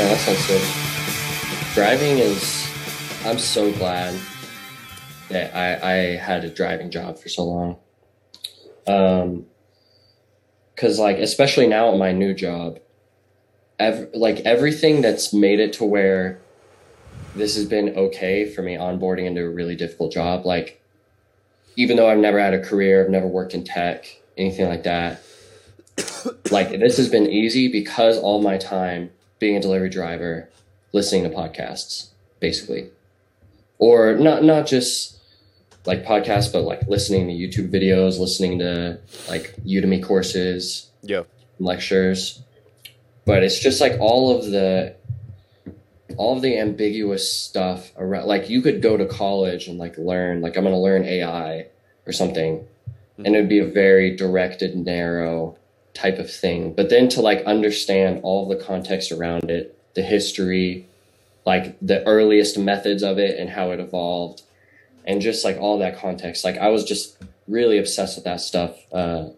No, that sounds good. Driving is. I'm so glad that I, I had a driving job for so long. Um, cause like, especially now at my new job, ev- like everything that's made it to where this has been okay for me onboarding into a really difficult job. Like, even though I've never had a career, I've never worked in tech, anything like that. like, this has been easy because all my time being a delivery driver, listening to podcasts, basically, or not not just like podcasts, but like listening to YouTube videos, listening to like Udemy courses, Yeah. lectures. But it's just like all of the all of the ambiguous stuff around like you could go to college and like learn like I'm gonna learn AI or something. Mm-hmm. And it would be a very directed, narrow type of thing. But then to like understand all the context around it, the history, like the earliest methods of it and how it evolved, and just like all that context. Like I was just really obsessed with that stuff, uh,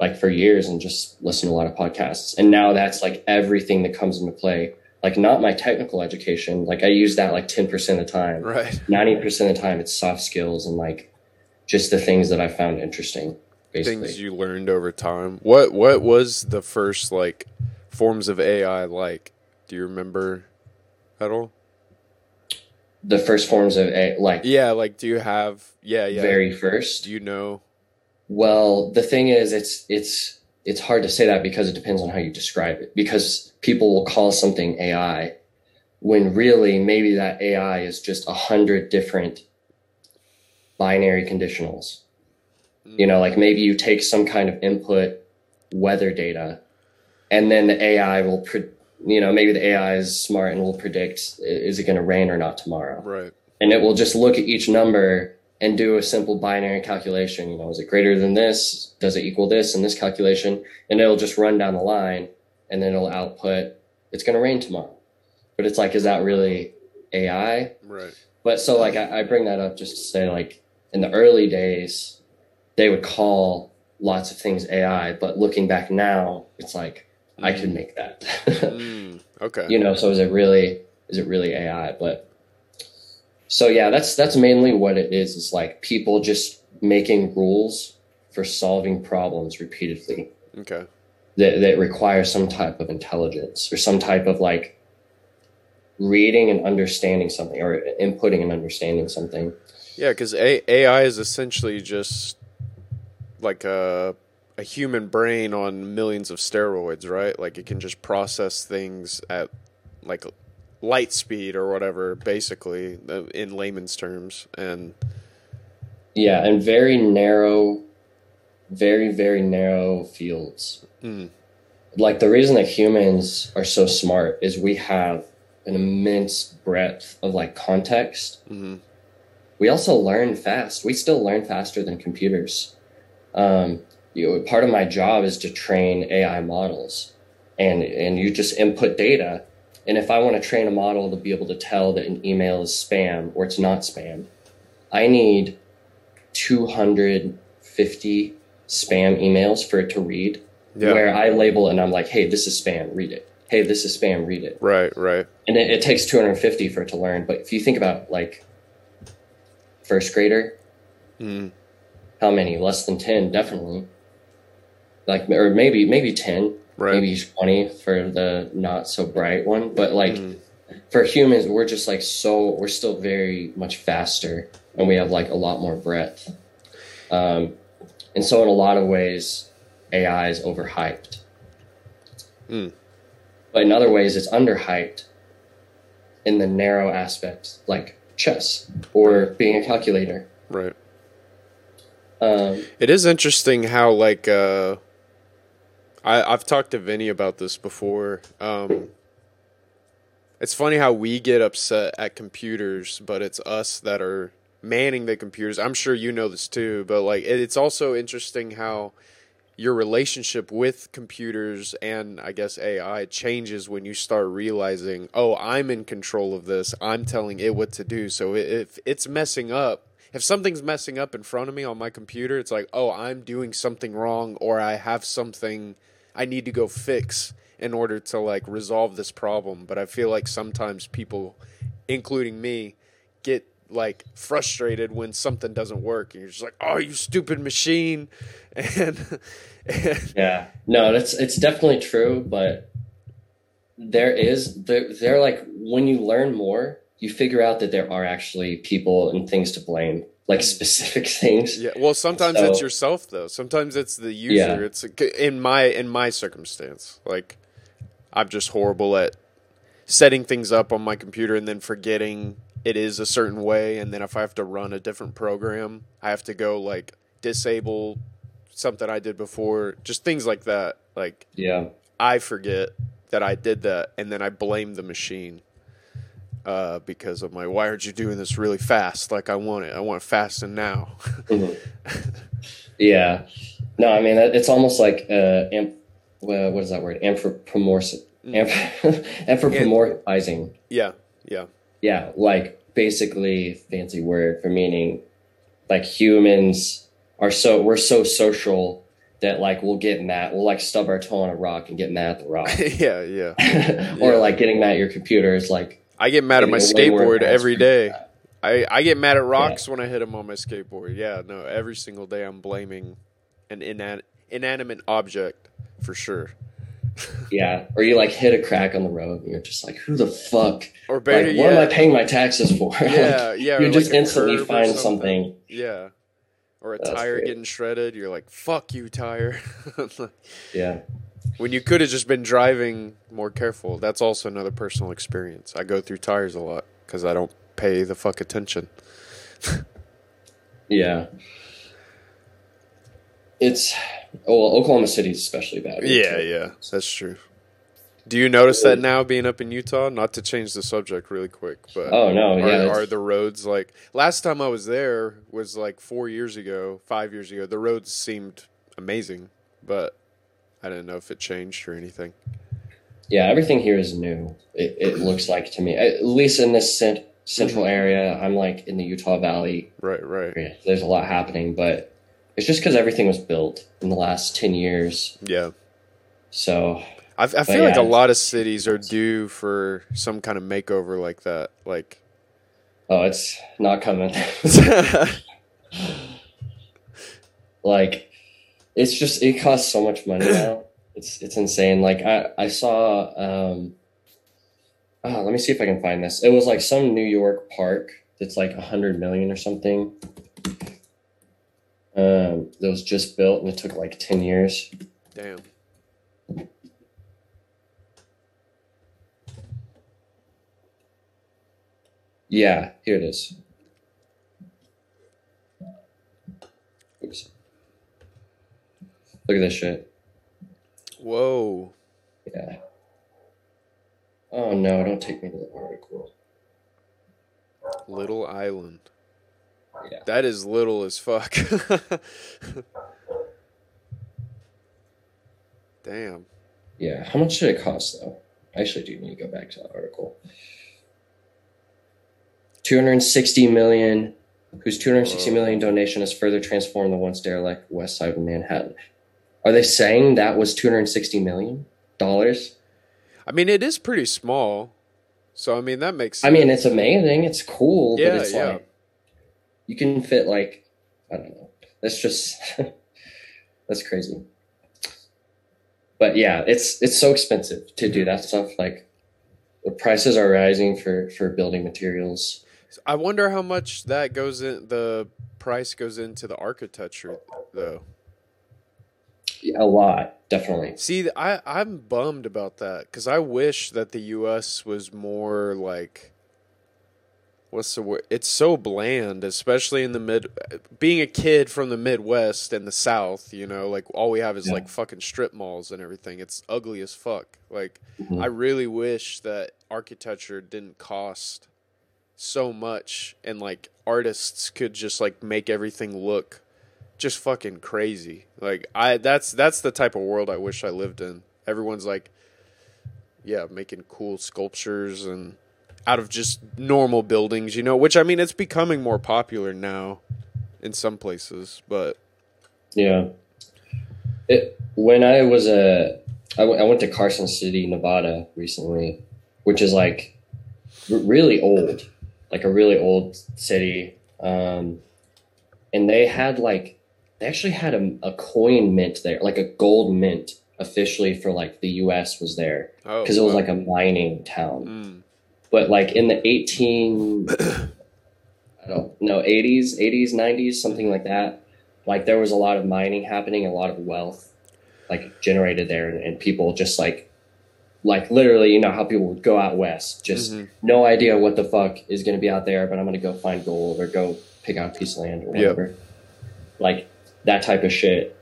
like for years, and just listened to a lot of podcasts. And now that's like everything that comes into play. Like not my technical education. Like I use that like ten percent of the time. Right. Ninety percent of the time, it's soft skills and like just the things that I found interesting. Basically, Things you learned over time. What what was the first like forms of AI like? Do you remember at all? the first forms of a like Yeah, like do you have yeah, yeah. very first. do you know? Well, the thing is, it's it's it's hard to say that because it depends on how you describe it. Because people will call something AI when really maybe that AI is just a hundred different binary conditionals. You know, like maybe you take some kind of input weather data, and then the AI will, pre- you know, maybe the AI is smart and will predict is it going to rain or not tomorrow Right. and it will just look at each number and do a simple binary calculation. You know, is it greater than this? Does it equal this in this calculation? And it'll just run down the line and then it'll output, it's going to rain tomorrow. But it's like, is that really AI? Right. But so, like, I, I bring that up just to say, like, in the early days, they would call lots of things AI, but looking back now, it's like, I could make that. Mm, okay. you know so is it really is it really ai but so yeah that's that's mainly what it is it's like people just making rules for solving problems repeatedly Okay. that, that require some type of intelligence or some type of like reading and understanding something or inputting and understanding something Yeah, because AI is essentially just like a a human brain on millions of steroids, right? Like it can just process things at like light speed or whatever, basically, uh, in layman's terms. And yeah and very narrow very very narrow fields mm, like the reason that humans are so smart is we have an immense breadth of like context mhm. we also learn fast we still learn faster than computers um, you know, part of my job is to train ai models and and you just input data and if i want to train a model to be able to tell that an email is spam or it's not spam i need 250 spam emails for it to read yeah, where I label and I'm like, hey, this is spam, read it. Hey, this is spam, read it. right, right, And it, it takes 250 for it to learn. But if you think about like first grader, mm, how many? Less than 10, definitely. Like, or maybe, maybe 10, right. maybe 20 for the not so bright one. But like Mm, for humans, we're just like so, we're still very much faster and we have like a lot more breadth. Um, and so in a lot of ways, AI is overhyped. mm, But in other ways, it's underhyped in the narrow aspects, like chess or being a calculator. right. Um, It is interesting how like uh I I've talked to Vinny about this before. Um it's funny how we get upset at computers, but it's us that are manning the computers. I'm sure you know this too, but like it, it's also interesting how your relationship with computers and I guess AI changes when you start realizing, oh, I'm in control of this. I'm telling it what to do. So if it's messing up, if something's messing up in front of me on my computer, it's like, oh, I'm doing something wrong or I have something I need to go fix. in order to like resolve this problem. But I feel like sometimes people, including me, get like frustrated when something doesn't work, and you're just like, "Oh, you stupid machine," and, and Yeah, no, that's it's definitely true, but there is there they're like when you learn more, you figure out that there are actually people and things to blame, like mm. specific things. yeah. Well, sometimes So- it's yourself though. Sometimes it's the user. Yeah. It's in my in my circumstance. Like, I'm just horrible at setting things up on my computer and then forgetting it is a certain way and then if I have to run a different program, I have to go like disable something I did before, just things like that. Like Yeah, I forget that I did that and then I blame the machine. Uh, because of my why aren't you doing this really fast like I want it? I want it fast and now. Mhm. yeah. No, I mean it's almost like uh, amp, well, what is that word? Anthropomorph, Mm. anthropomorphizing. yeah, yeah. Yeah, like basically fancy word for meaning like humans are so we're so social that like we'll get mad we'll like stub our toe on a rock and get mad at the rock. yeah, yeah. or Yeah. like getting mad at your computer is like I get mad at my getting a way more skateboard every day. I, I get mad at rocks when I hit them on my skateboard. Yeah, no, every single day I'm blaming an inan- inanimate object for sure. Yeah. Or you like hit a crack on the road and you're just like, who the fuck? Or better like, yet, what am I paying my taxes for? Yeah, Like, yeah, You just like instantly find something. something. Yeah. Or a That's tire great. getting shredded, you're like, "Fuck you, tire." Yeah. When you could have just been driving more careful. That's also another personal experience. I go through tires a lot cuz I don't pay the fuck attention. Yeah. It's oh well, Oklahoma City's especially bad. Yeah, yeah, that's true. Do you notice that now being up in Utah? Not to change the subject really quick, but Oh no, are, yeah. are the roads like last time I was there was like four years ago, five years ago. The roads seemed amazing, but I didn't know if it changed or anything. Yeah, everything here is new. It, it looks like to me, at least in this cent- central area. I'm like in the Utah Valley. Right, right. area. There's a lot happening, but it's just because everything was built in the last ten years. Yeah, So I, I feel like a lot of cities are due for some kind of makeover like that. Like, oh, it's not coming. like it's just it costs so much money now. It's it's insane. Like I I saw um oh, let me see if I can find this. It was like some New York park that's like a hundred million or something. Um that was just built and it took like ten years. damn. Yeah, here it is. Look at this shit. Whoa. Yeah. Oh no, don't take me to the article. Little Island. Yeah. That is little as fuck. Damn. Yeah, how much did it cost though? I actually do need to go back to that article. 260 million, whose 260 Whoa. million donation has further transformed the once derelict west side of Manhattan. Are they saying that was 260 million dollars? I mean, it is pretty small. So, I mean, that makes I mean, it's amazing, it's cool, Yeah, but it's yeah. like you can fit like I don't know. That's just that's crazy. But yeah, it's it's so expensive to do that stuff. Like the prices are rising for for building materials. I wonder how much that goes in, the price goes into the architecture, though. A lot, definitely. See, I I'm bummed about that because I wish that the U.S. was more like, what's the word? It's so bland, especially in the mid. Being a kid from the Midwest and the South, you know, like all we have is Yeah. like fucking strip malls and everything. It's ugly as fuck. Like Mhm. I really wish that architecture didn't cost so much and like artists could just like make everything look just fucking crazy. Like I that's that's the type of world I wish I lived in. Everyone's like yeah, making cool sculptures and out of just normal buildings, you know, which I mean it's becoming more popular now in some places, but Yeah. It when I was a I, w- I went to Carson City, Nevada recently, which is like r- really old, like a really old city. Um, and they had like, they actually had a, a coin mint there, like a gold mint officially for like the US was there Oh, because it was wow. like a mining town. Mm, But like in the 18, I don't know, 80s, 80s, 90s, something like that, like there was a lot of mining happening, a lot of wealth like generated there, and, and people just like, like literally, you know how people would go out west, just Mhm. no idea what the fuck is going to be out there, but I'm going to go find gold or go pick out a piece of land or Yep. whatever. Like that type of shit.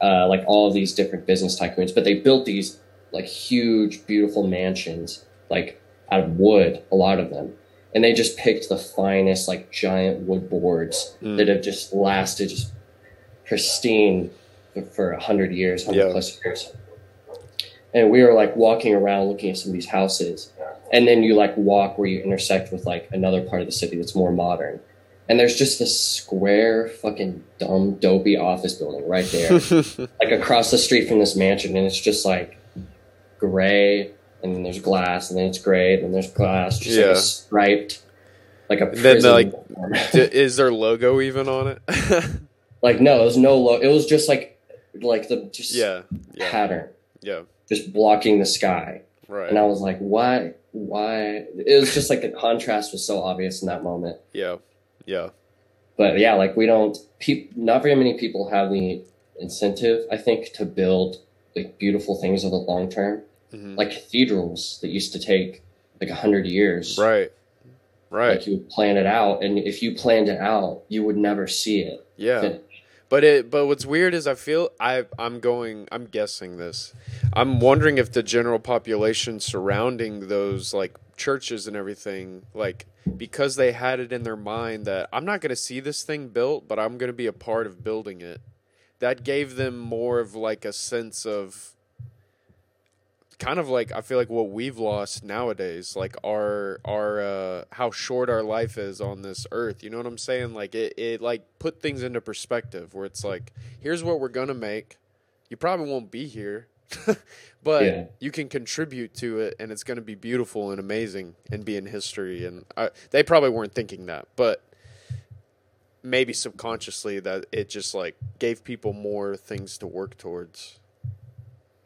Uh, like all of these different business tycoons, but they built these like huge, beautiful mansions, like out of wood, a lot of them. And they just picked the finest, like giant wood boards Mm. that have just lasted just pristine for- a hundred years, hundred Yeah. plus years. And we were like walking around looking at some of these houses. And then you like walk where you intersect with like another part of the city that's more modern. And there's just this square fucking dumb dopey office building right there like across the street from this mansion, and it's just like gray, and then there's glass, and then it's gray, and then there's glass, just like Yeah. a striped, like a then, prison. like. D- is there logo even on it? like no, it was no logo. It was just like like the just yeah, yeah, pattern, yeah. just blocking the sky, Right. and I was like, why, why? It was just like the contrast was so obvious in that moment. Yeah, yeah, But yeah, like we don't, peop, not very many people have the incentive, I think, to build like beautiful things over the long term. hmm like cathedrals that used to take like a hundred years. right, right. Like you would plan it out, and if you planned it out, you would never see it. Yeah. But it but what's weird is I feel I I'm going I'm guessing this. I'm wondering if the general population surrounding those like churches and everything like because they had it in their mind that I'm not going to see this thing built, but I'm going to be a part of building it. That gave them more of like a sense of kind of like I feel like what we've lost nowadays, like our our uh how short our life is on this earth. You know what I'm saying? Like it, it like put things into perspective where it's like, here's what we're gonna make. You probably won't be here. but Yeah. you can contribute to it and it's going to be beautiful and amazing and be in history and I, they probably weren't thinking that but maybe subconsciously that it just like gave people more things to work towards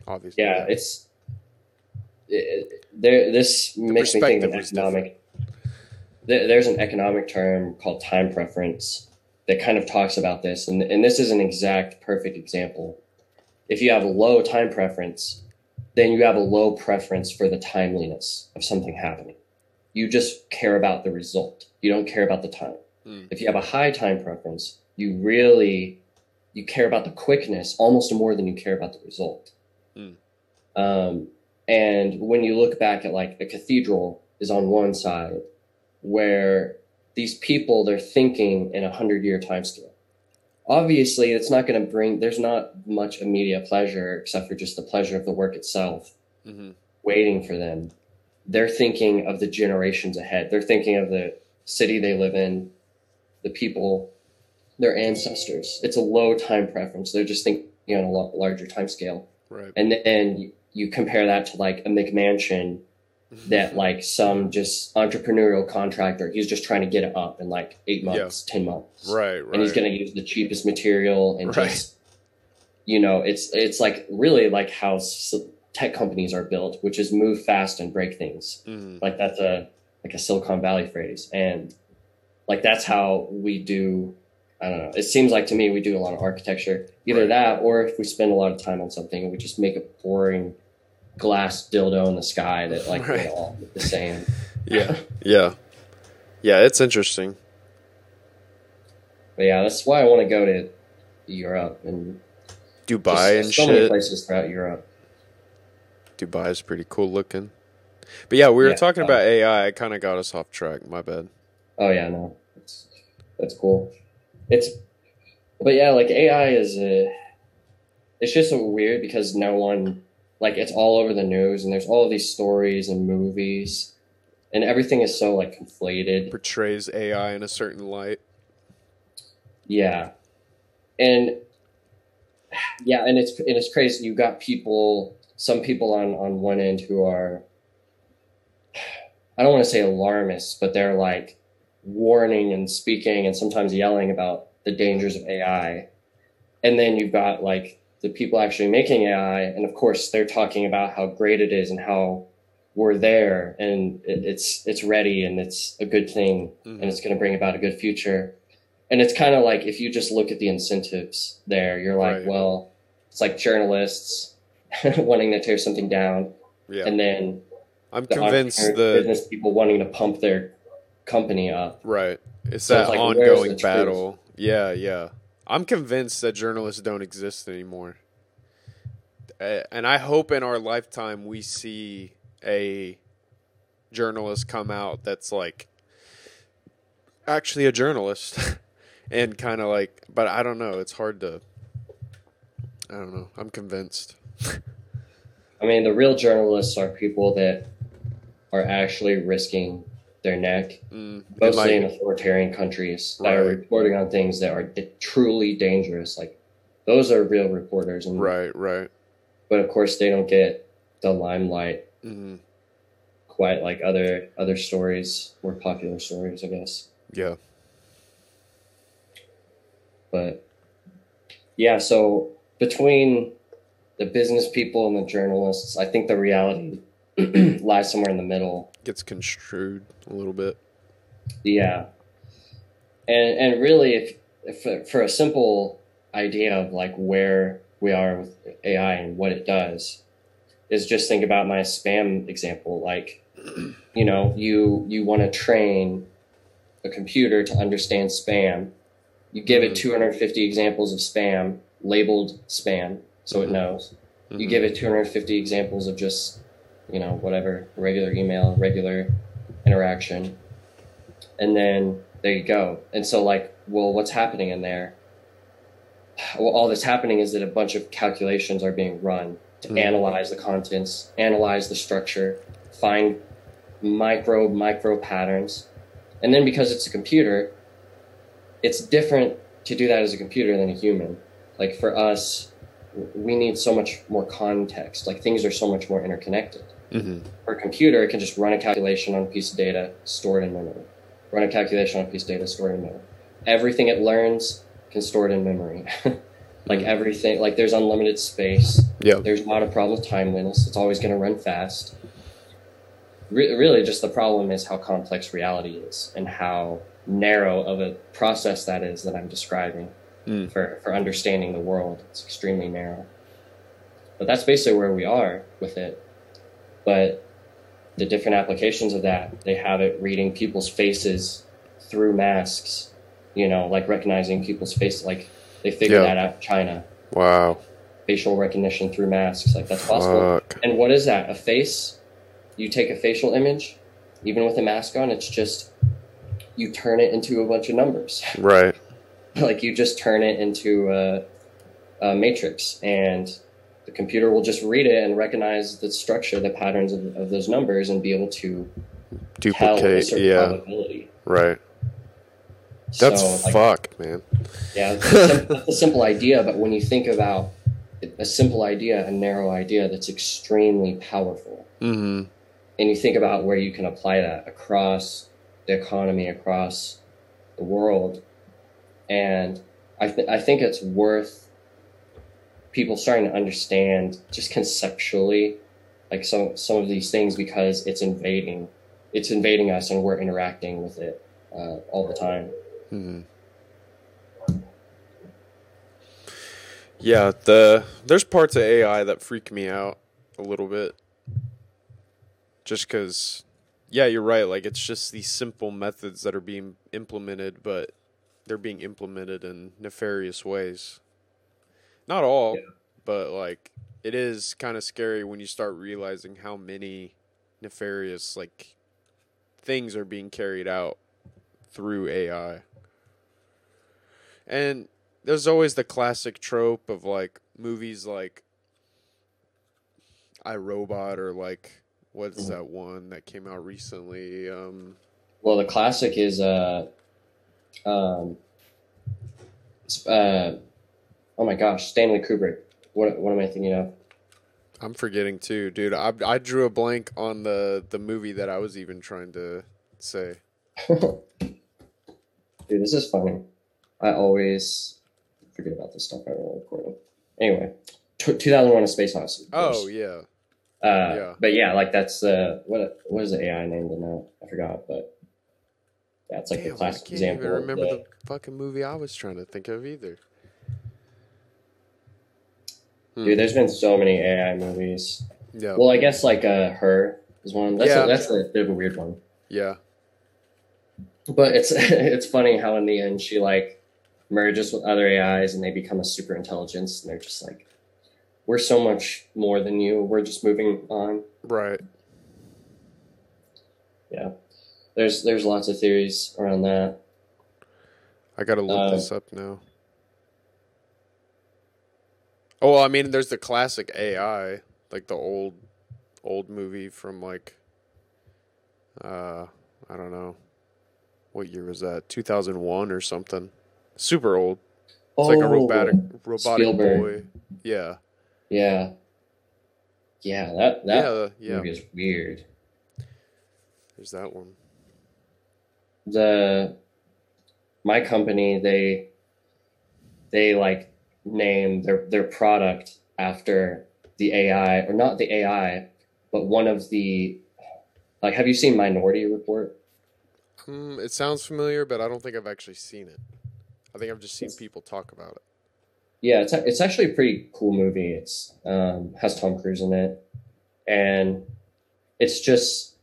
obviously Yeah, it's it, there. This makes me think of economic. There, there's an economic term called time preference that kind of talks about this, and and this is an exact perfect example. If you have a low time preference, then you have a low preference for the timeliness of something happening. You just care about the result. You don't care about the time. Mm. If you have a high time preference, you really you care about the quickness almost more than you care about the result. Mm. Um, and when you look back at like a cathedral is on one side, where these people they're thinking in a hundred year time scale. Obviously, it's not going to bring. There's not much immediate pleasure except for just the pleasure of the work itself hmm waiting for them. They're thinking of the generations ahead. They're thinking of the city they live in, the people, their ancestors. It's a low time preference. They're just thinking on a larger time scale. right And then you compare that to like a McMansion that like some just entrepreneurial contractor, he's just trying to get it up in like eight months, 10 months right right and he's going to use the cheapest material and Right. just you know it's it's like really like how s- tech companies are built which is move fast and break things Mhm. like that's a like a silicon valley phrase and like that's how we do i don't know it seems like to me we do a lot of architecture either Right. that or if we spend a lot of time on something we just make it boring glass dildo in the sky that like Right. all the same. Yeah. Yeah. Yeah it's interesting. But yeah that's why i want to go to europe and dubai just and so many shit. places throughout europe. Dubai is pretty cool looking. But yeah we were Yeah, talking uh, about ai it kind of got us off track. My bad. Oh yeah, no, that's that's cool. It's, but yeah, like AI is a, it's just so weird because no one, like, it's all over the news and there's all of these stories and movies, and everything is so like conflated. portrays ai in a certain light Yeah, and yeah, and it's and it's crazy. You got people, some people on on one end who are, I don't want to say alarmists, but they're like warning and speaking and sometimes yelling about the dangers of AI, and then you've got like the people actually making AI, and of course they're talking about how great it is and how we're there and it's it's ready and it's a good thing Mhm. and it's going to bring about a good future. And it's kind of like if you just look at the incentives there, you're like, Right. well, it's like journalists wanting to tear something down, Yeah. and then I'm the convinced the business people wanting to pump their company up. right. It's So that it's like, ongoing the truth? battle. Yeah, yeah. I'm convinced that journalists don't exist anymore. And I hope in our lifetime we see a journalist come out that's like actually a journalist and kind of like but I don't know, it's hard to I don't know. I'm convinced. I mean, the real journalists are people that are actually risking their neck Mm, mostly in authoritarian countries that are reporting on things that are d- truly dangerous. Like those are real reporters, and right, right. but of course they don't get the limelight hmm quite like other other stories, more popular stories, I guess. Yeah. But yeah, so between the business people and the journalists, I think the reality lies somewhere in the middle. Gets construed a little bit. Yeah, and and really, if, if for a simple idea of like where we are with AI and what it does, is just think about my spam example. Like, you know, you you want to train a computer to understand spam. You give it Mhm. 250 examples of spam labeled spam, so it Mhm. knows. You Mhm. give it 250 examples of just, you know, whatever, regular email, regular interaction. And then there you go. And so, like, well, what's happening in there? Well, all that's happening is that a bunch of calculations are being run to Mhm. analyze the contents, analyze the structure, find micro, micro patterns. And then because it's a computer, it's different to do that as a computer than a human. Like, for us, we need so much more context. Like things are so much more interconnected. Mhm. For a computer, it can just run a calculation on a piece of data, store it in memory. Run a calculation on a piece of data, store it in memory. Everything it learns can store it in memory. like everything, like there's unlimited space. Yeah. There's not a problem with timeliness. It's always going to run fast. Re- really, just the problem is how complex reality is and how narrow of a process that is that I'm describing Mm. for, for understanding the world. It's extremely narrow. But that's basically where we are with it. But the different applications of that, they have it reading people's faces through masks, you know, like recognizing people's faces. Like they figured Yeah. that out in China. Wow. Facial recognition through masks. Like that's possible. Fuck. And what is that? A face? You take a facial image, even with a mask on, it's just you turn it into a bunch of numbers. Right. like you just turn it into a, a matrix, and the computer will just read it and recognize the structure, the patterns of, of those numbers, and be able to Duplicate. Yeah. probability. Right. That's so, like, fuck, man. Yeah, it's a, sim- it's a simple idea, but when you think about a simple idea, a narrow idea, that's extremely powerful. Mm-hmm. and you think about where you can apply that across the economy, across the world, and I, th- I think it's worth people starting to understand just conceptually like some some of these things because it's invading it's invading us and we're interacting with it uh, all the time. Mm-hmm. Yeah, the there's parts of AI that freak me out a little bit. Just cuz yeah, you're right, like it's just these simple methods that are being implemented, but they're being implemented in nefarious ways. Not all, Yeah. but like it is kind of scary when you start realizing how many nefarious like things are being carried out through AI. And there's always the classic trope of like movies like I Robot or like what's Mhm. that one that came out recently? Um Well, the classic is uh, um, uh, oh my gosh, Stanley Kubrick. What what am I thinking of? I'm forgetting too, dude. I I drew a blank on the the movie that I was even trying to say. Dude, this is funny. I always forget about this stuff I don't recording. Anyway, t- 2001: A Space Odyssey. Oh yeah, Uh, yeah. But yeah, like that's uh, what what is the AI named in that? I forgot, but it's like Damn, the I can't example. even remember the- the fucking movie I was trying to think of either. Hmm. Dude, there's been so many AI movies. Yeah, Well, I guess like uh, her is one. That's Yeah. a, that's a bit of a weird one. yeah, But it's it's funny how in the end she like merges with other AIs and they become a super intelligence and they're just like, we're so much more than you. We're just moving on. right. Yeah, there's there's lots of theories around that. I gotta look Uh, this up now. Oh, well, I mean, there's the classic AI, like the old, old movie from like, uh, I don't know, what year was that? Two thousand one or something. Super old. It's like a robotic, robotic Oh, Spielberg. boy. Yeah, Yeah, yeah. That that yeah, yeah. movie is weird. There's that one. The my company they they like name their their product after the AI or not the AI but one of the like have you seen Minority Report? Um, it sounds familiar, but I don't think I've actually seen it. I think I've just seen people talk about it. Yeah, it's it's actually a pretty cool movie. It's um has Tom Cruise in it and it's just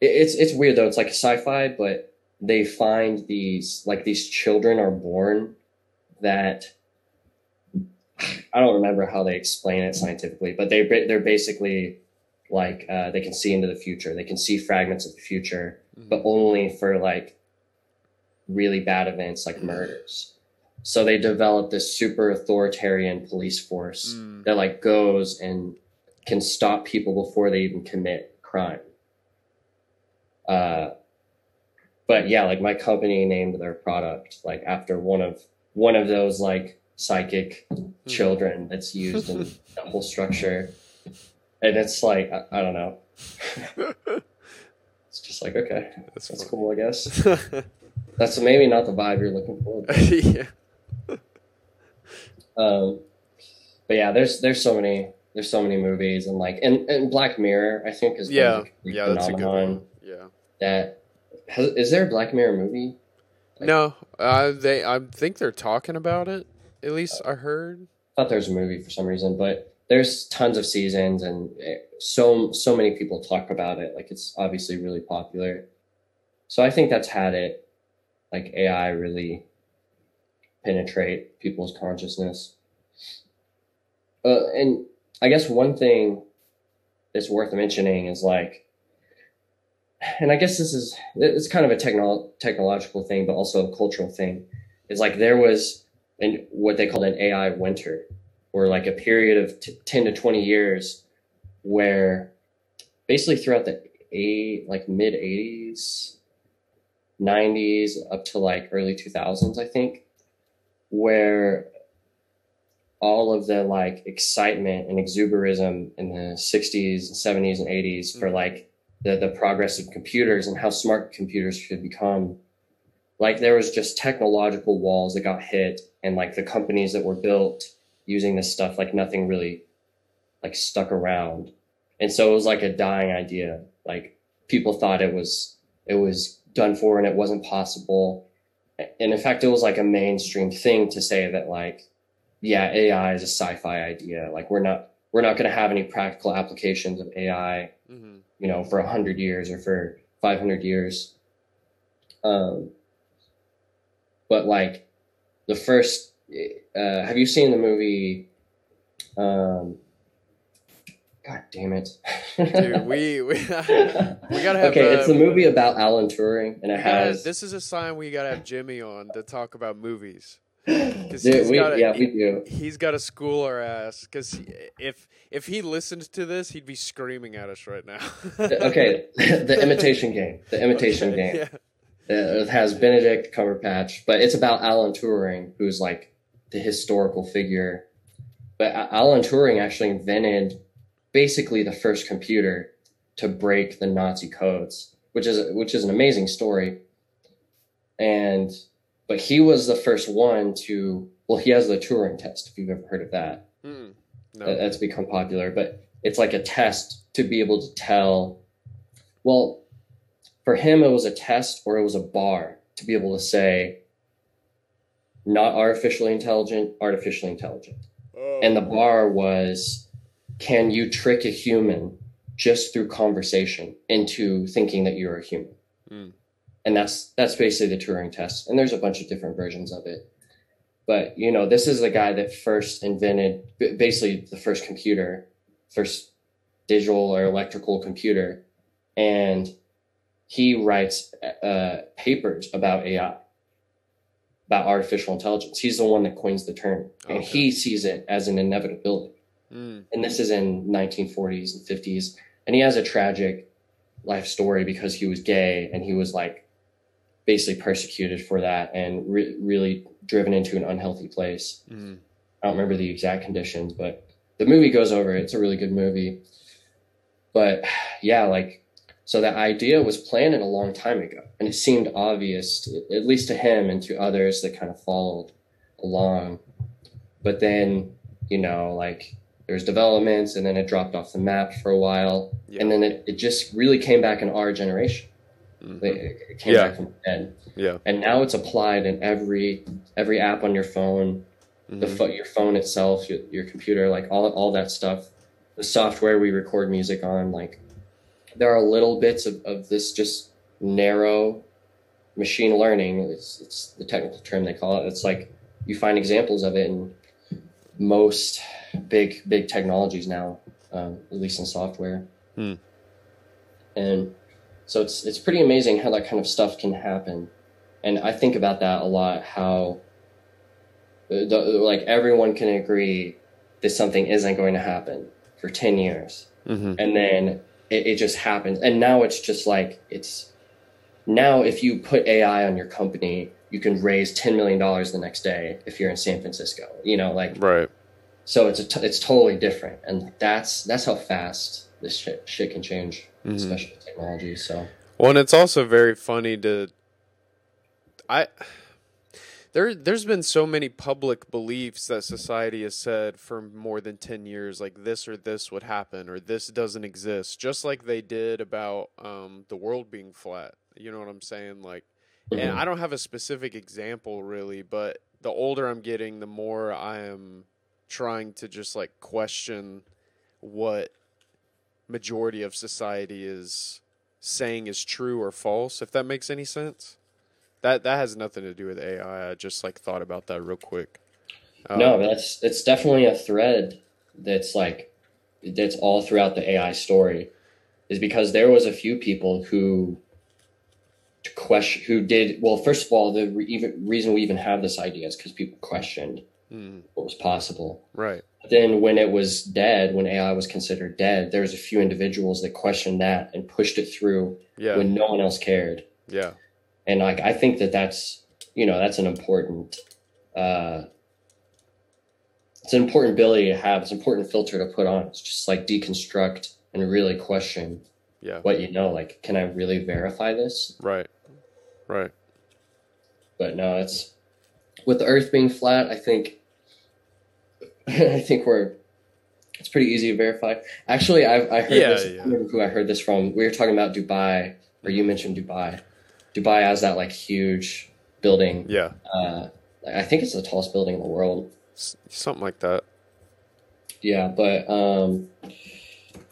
it, it's it's weird though. It's like sci-fi but they find these like these children are born that I don't remember how they explain it scientifically, but they they're basically like uh, they can see into the future. They can see fragments of the future, but only for like really bad events like murders. So they develop this super authoritarian police force Mm. that like goes and can stop people before they even commit crime. Uh, but yeah, like my company named their product like after one of one of those like psychic Hmm. children that's used in the whole structure, and it's like I, I don't know. It's just like okay, That's, that's cool, I guess. That's maybe not the vibe you're looking for. yeah. Um, but yeah, there's there's so many there's so many movies and like and, and Black Mirror I think is Yeah. complete Yeah, that's a good one. Yeah. That has, is there a Black Mirror movie? Like- No, uh, they. I think they're talking about it. At least I heard. I thought there was a movie for some reason, but there's tons of seasons and eh, so so many people talk about it. Like it's obviously really popular. So I think that's had it, like AI really penetrate people's consciousness. Uh, and I guess one thing that's worth mentioning is like, and I guess this is it's kind of a techno- technological thing, but also a cultural thing. Is like there was an what they called an AI winter, or like a period of t- ten to twenty years, where basically throughout the eight like mid eighties, nineties up to like early two thousands, I think, where all of the like excitement and exuberism in the 60s and 70s and 80s for Mhm. like the the progress of computers and how smart computers should become. Like there was just technological walls that got hit and like the companies that were built using this stuff like nothing really like stuck around. And so it was like a dying idea. Like people thought it was it was done for and it wasn't possible. And in fact it was like a mainstream thing to say that like yeah ai is a sci-fi idea. Like we're not we're not going to have any practical applications of ai hmm you know for 100 years or for 500 years um but like the first uh have you seen the movie um god damn it Dude, we we, we gotta have. okay uh, it's a movie about alan turing and it gotta- has this is a sign we gotta have Jimmy on to talk about movies. 'cause Dude, he's we, got a- yeah we do He's got to school our ass because if if he listened to this, he'd be screaming at us right now. okay the imitation game the imitation Okay, game Yeah. Uh, it has Benedict Cumberbatch, but it's about Alan Turing, who's like the historical figure. But Alan Turing actually invented basically the first computer to break the Nazi codes, which is which is an amazing story. And but he was the first one to well, he has the Turing test if you've ever heard of that. Mm, no. That- That's become popular, but it's like a test to be able to tell. Well, for him, it was a test or it was a bar to be able to say, not artificially intelligent, artificially intelligent. Oh. And the bar was, can you trick a human just through conversation into thinking that you're a human? Mm. And that's that's basically the Turing test. And there's a bunch of different versions of it. But you know, this is the guy that first invented basically the first computer, first digital or electrical computer, and he writes uh, papers about AI, about artificial intelligence. He's the one that coins the term, and Okay. he sees it as an inevitability Mm, and this is in 1940s and 50s and he has a tragic life story because he was gay and he was like basically persecuted for that and re- really driven into an unhealthy place. Mm, i don't remember the exact conditions but the movie goes over it. it's a really good movie. But yeah like so that idea was planted a long time ago and it seemed obvious to, at least to him and to others that kind of followed along. But then you know like there's developments and then it dropped off the map for a while yeah. and then it, it just really came back in our generation it, it came Yeah. back from the dead yeah. and now it's applied in every every app on your phone. The mhm, pho- your phone itself your, your computer like all, all that stuff. The software we record music on like there are little bits of, of this just narrow machine learning. It's, it's the technical term they call it. It's like you find examples of it in most big big technologies now um, at least in software. Hmm. and so it's it's pretty amazing how that kind of stuff can happen. And i think about that a lot how uh, the, like everyone can agree that something isn't going to happen for 10 years. Mhm, and then it, it just happens. And now it's just like it's now if you put ai on your company you can raise $10 million the next day if you're in san francisco you know like Right. so it's a t- it's totally different. And that's that's how fast this shit, shit can change mhm. especially with technology so Well, and it's also very funny to I there there's been so many public beliefs that society has said for more than 10 years like this or this would happen or this doesn't exist just like they did about um the world being flat. You know what I'm saying? Like and Mhm. I don't have a specific example really, but the older I'm getting, the more I am trying to just like question what majority of society is saying is true or false, if that makes any sense. That that has nothing to do with AI. I just like thought about that real quick. Um, no that's it's definitely a thread that's like that's all throughout the ai story is because there was a few people who question who did well first of all the re- even reason we even have this idea is because people questioned mm, what was possible right. then when it was dead when ai was considered dead there was a few individuals that questioned that and pushed it through Yeah. when no one else cared yeah. and like i think that that's you know that's an important uh it's an important ability to have it's an important filter to put on it's just like deconstruct and really question Yeah. what you know like can i really verify this Right. Right. but no it's with the earth being flat i think i think we're it's pretty easy to verify actually i, I heard Yeah, this yeah. don't remember who i heard this from we were talking about dubai or you mentioned dubai dubai has that like huge building Yeah. uh i think it's the tallest building in the world S- something like that. yeah but um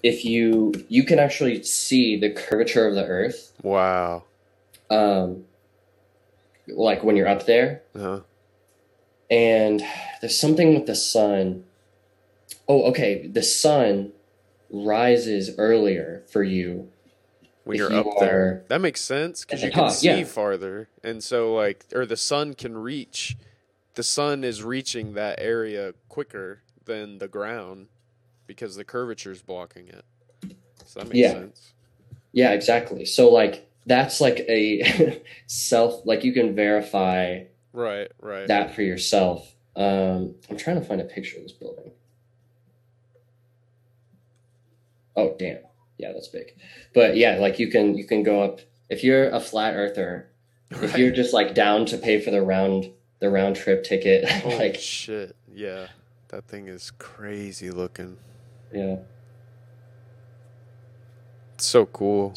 if you you can actually see the curvature of the earth Wow. um like when you're up there Uh-huh. And there's something with the sun. Oh, okay. The sun rises earlier for you. When you're you up there. That makes sense because you the can top, see yeah. farther. And so, like, or the sun can reach, the sun is reaching that area quicker than the ground because the curvature is blocking it. So that makes Yeah. sense. Yeah, exactly. So like that's like a self like you can verify Right, right. that for yourself. Um, I'm trying to find a picture of this building. Oh damn, yeah, that's big. But yeah, like you can you can go up if you're a flat earther. If you're just like down to pay for the round the round trip ticket, Holy like shit. Yeah. That thing is crazy looking. yeah, It's so cool.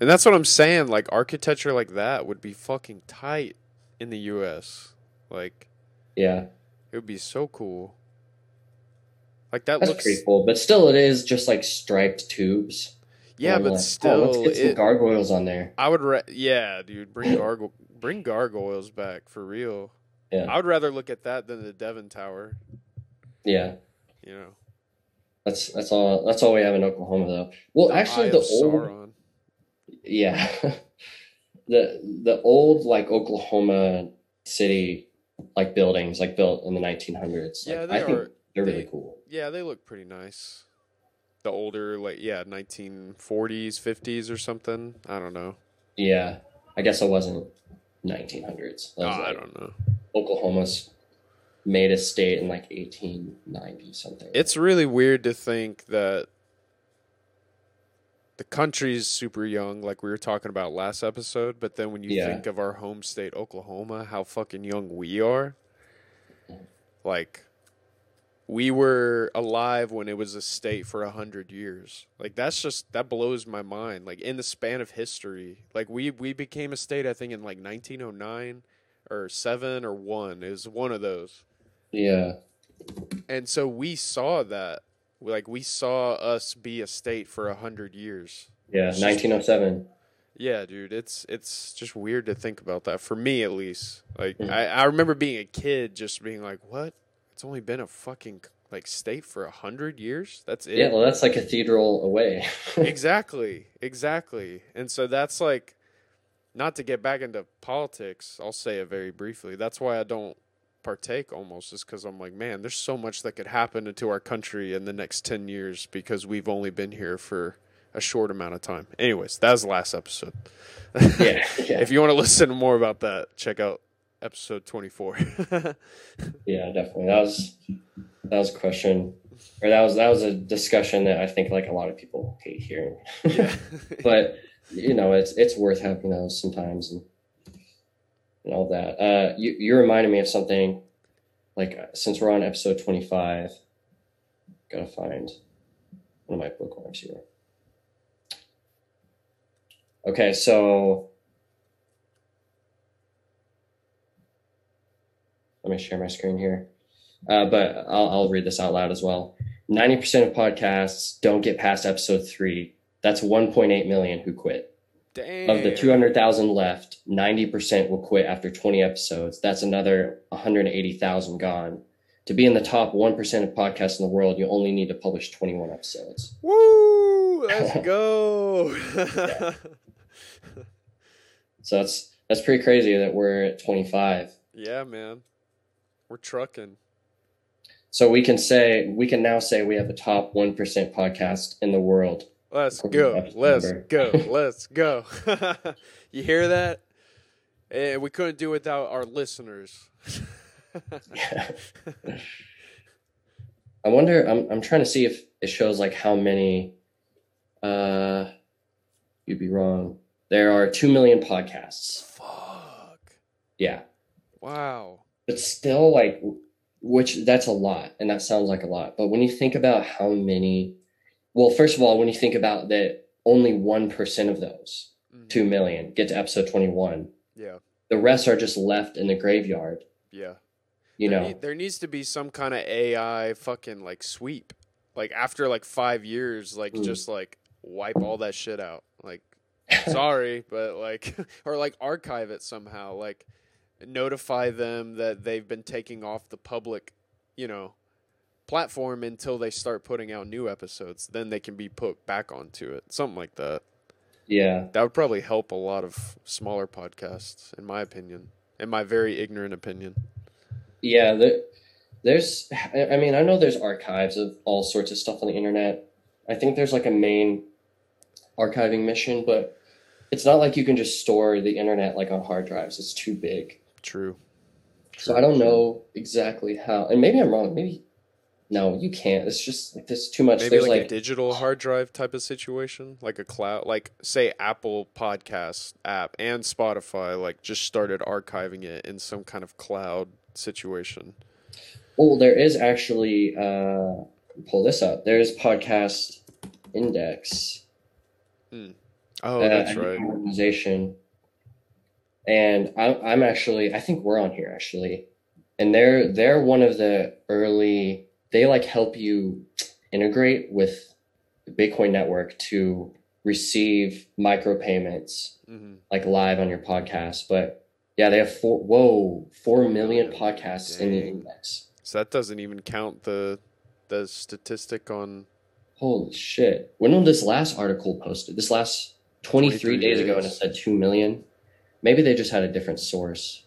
And that's what I'm saying. Like architecture like that would be fucking tight in the US. Like yeah, it would be so cool. Like that that's looks pretty cool. But still, it is just like striped tubes. Yeah, but like, oh, still let's get some it, gargoyles on there. I would ra- yeah, dude, bring gargoyle bring gargoyles back for real. Yeah. I would rather look at that than the Devon Tower, Yeah, you know. that's that's all. That's all we have in Oklahoma, though. Well, The actually, the old Sauron. yeah, the the old like Oklahoma city like buildings like built in the 1900s. Yeah, like, they I think are they're they- really cool. Yeah, they look pretty nice. The older like yeah, 1940s, 50s or something. I don't know. Yeah, I guess it wasn't 1900s. That Oh, was, ah, I don't know. Oklahoma's made a state in like 1890 something. It's really weird to think that the country's super young, like we were talking about last episode, but then when you Yeah. think of our home state, Oklahoma, how fucking young we are, like we were alive when it was a state for a hundred years. Like that's just that blows my mind. Like in the span of history, like we we became a state, I think in like 1909 or seven or one. is one of those yeah, and so we saw that like we saw us be a state for a hundred years yeah, 1907. yeah dude it's it's just weird to think about that for me at least like Mhm. I, I remember being a kid just being like what it's only been a fucking like state for a hundred years that's it Yeah, well, that's like a cathedral away. exactly exactly and so that's like not to get back into politics i'll say it very briefly that's why i don't partake almost is because i'm like man there's so much that could happen to our country in the next 10 years because we've only been here for a short amount of time. Anyways that was the last episode. Yeah, yeah, if you want to listen more about that check out episode 24 yeah, definitely. That was that was a question, or that was that was a discussion that I think like a lot of people hate hearing. yeah. But you know, it's it's worth having those sometimes and and all that. Uh, you you reminded me of something. Like since we're on episode twenty five, gotta find one of my bookmarks here. Okay, so let me share my screen here. Uh, but I'll, I'll read this out loud as well. 90% of podcasts don't get past episode three. That's 1.8 million who quit. Damn. Of the 200,000 left, 90% will quit after 20 episodes. That's another 180,000 gone. To be in the top 1% of podcasts in the world, you only need to publish 21 episodes. Woo! Let's go. So that's that's pretty crazy that we're at 25. yeah, man. We're trucking. So we can say we can now say we have a top 1% podcast in the world. Let's go. Let's go. Let's go. you hear that? And we couldn't do it without our listeners. I wonder. I'm I'm trying to see if it shows like how many. Uh, you'd be wrong. There are two million podcasts. Fuck. Yeah, Wow. but still, like, which that's a lot, and that sounds like a lot. But when you think about how many, well, first of all, when you think about that, only one percent of those Mhm. two million get to episode twenty-one. Yeah. The rest are just left in the graveyard. Yeah. You there, know. need- there needs to be some kind of AI fucking like sweep. Like after like five years, like Mm. just like wipe all that shit out. Like sorry, but like or like archive it somehow. Like notify them that they've been taking off the public, you know, platform until they start putting out new episodes. Then they can be put back onto it. Something like that. yeah. That would probably help a lot of smaller podcasts, in my opinion. In my very ignorant opinion. Yeah, there, there's. I I mean, I know there's archives of all sorts of stuff on the internet. I think there's like a main archiving mission, but it's not like you can just store the internet like on hard drives. It's too big. True. So I don't know exactly how, and maybe I'm wrong. Maybe no, you can't. It's just like there's too much. Maybe there's like, like, a digital hard drive type of situation, like a cloud, like say Apple Podcast app and Spotify, like just started archiving it in some kind of cloud situation. oh, there is actually. uh Pull this up. There's podcast index. Oh, uh, that's right. Organization, and I'm I'm actually I think we're on here actually, and they're they're one of the early. They like help you integrate with the Bitcoin network to receive micropayments hmm like live on your podcast. But yeah, they have four. Whoa, four million podcasts in the Dang. index. So that doesn't even count the the statistic on. Holy shit! When was this last article posted? This last twenty three 23 days ago, and it said two million. Maybe they just had a different source.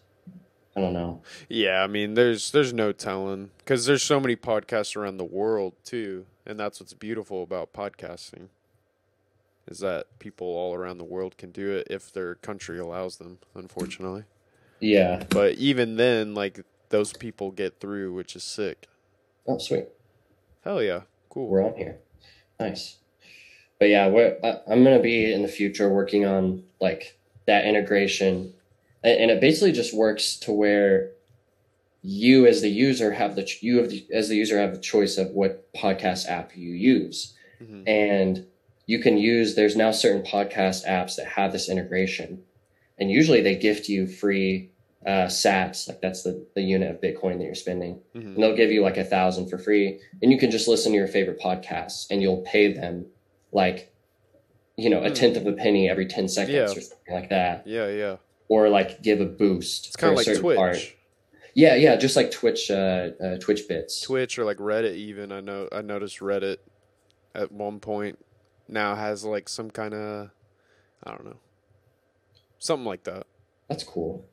I don't know. Yeah, I mean, there's there's no telling because there's so many podcasts around the world too, and that's what's beautiful about podcasting. Is that people all around the world can do it if their country allows them, unfortunately. Yeah. But even then, like those people get through, which is sick. Oh, sweet. Hell yeah, cool. We're on here. Nice. But yeah, we're, I, I'm gonna be in the future working on like that integration, and, it basically just works to where you as the user have the you have the, as the user have the choice of what podcast app you use, hmm and you can use. There's now certain podcast apps that have this integration, and usually they gift you free uh, Sats, like that's the the unit of Bitcoin that you're spending hmm and they'll give you like a thousand for free and you can just listen to your favorite podcasts and you'll pay them like you know a Hmm. tenth of a penny every 10 seconds Yeah. or something like that Yeah, yeah. Or like give a boost It's kind of like Twitch. part. yeah yeah just like twitch uh, uh twitch bits Twitch or like Reddit even. I know I noticed Reddit at one point now has like some kind of I don't know. Something like that. that's cool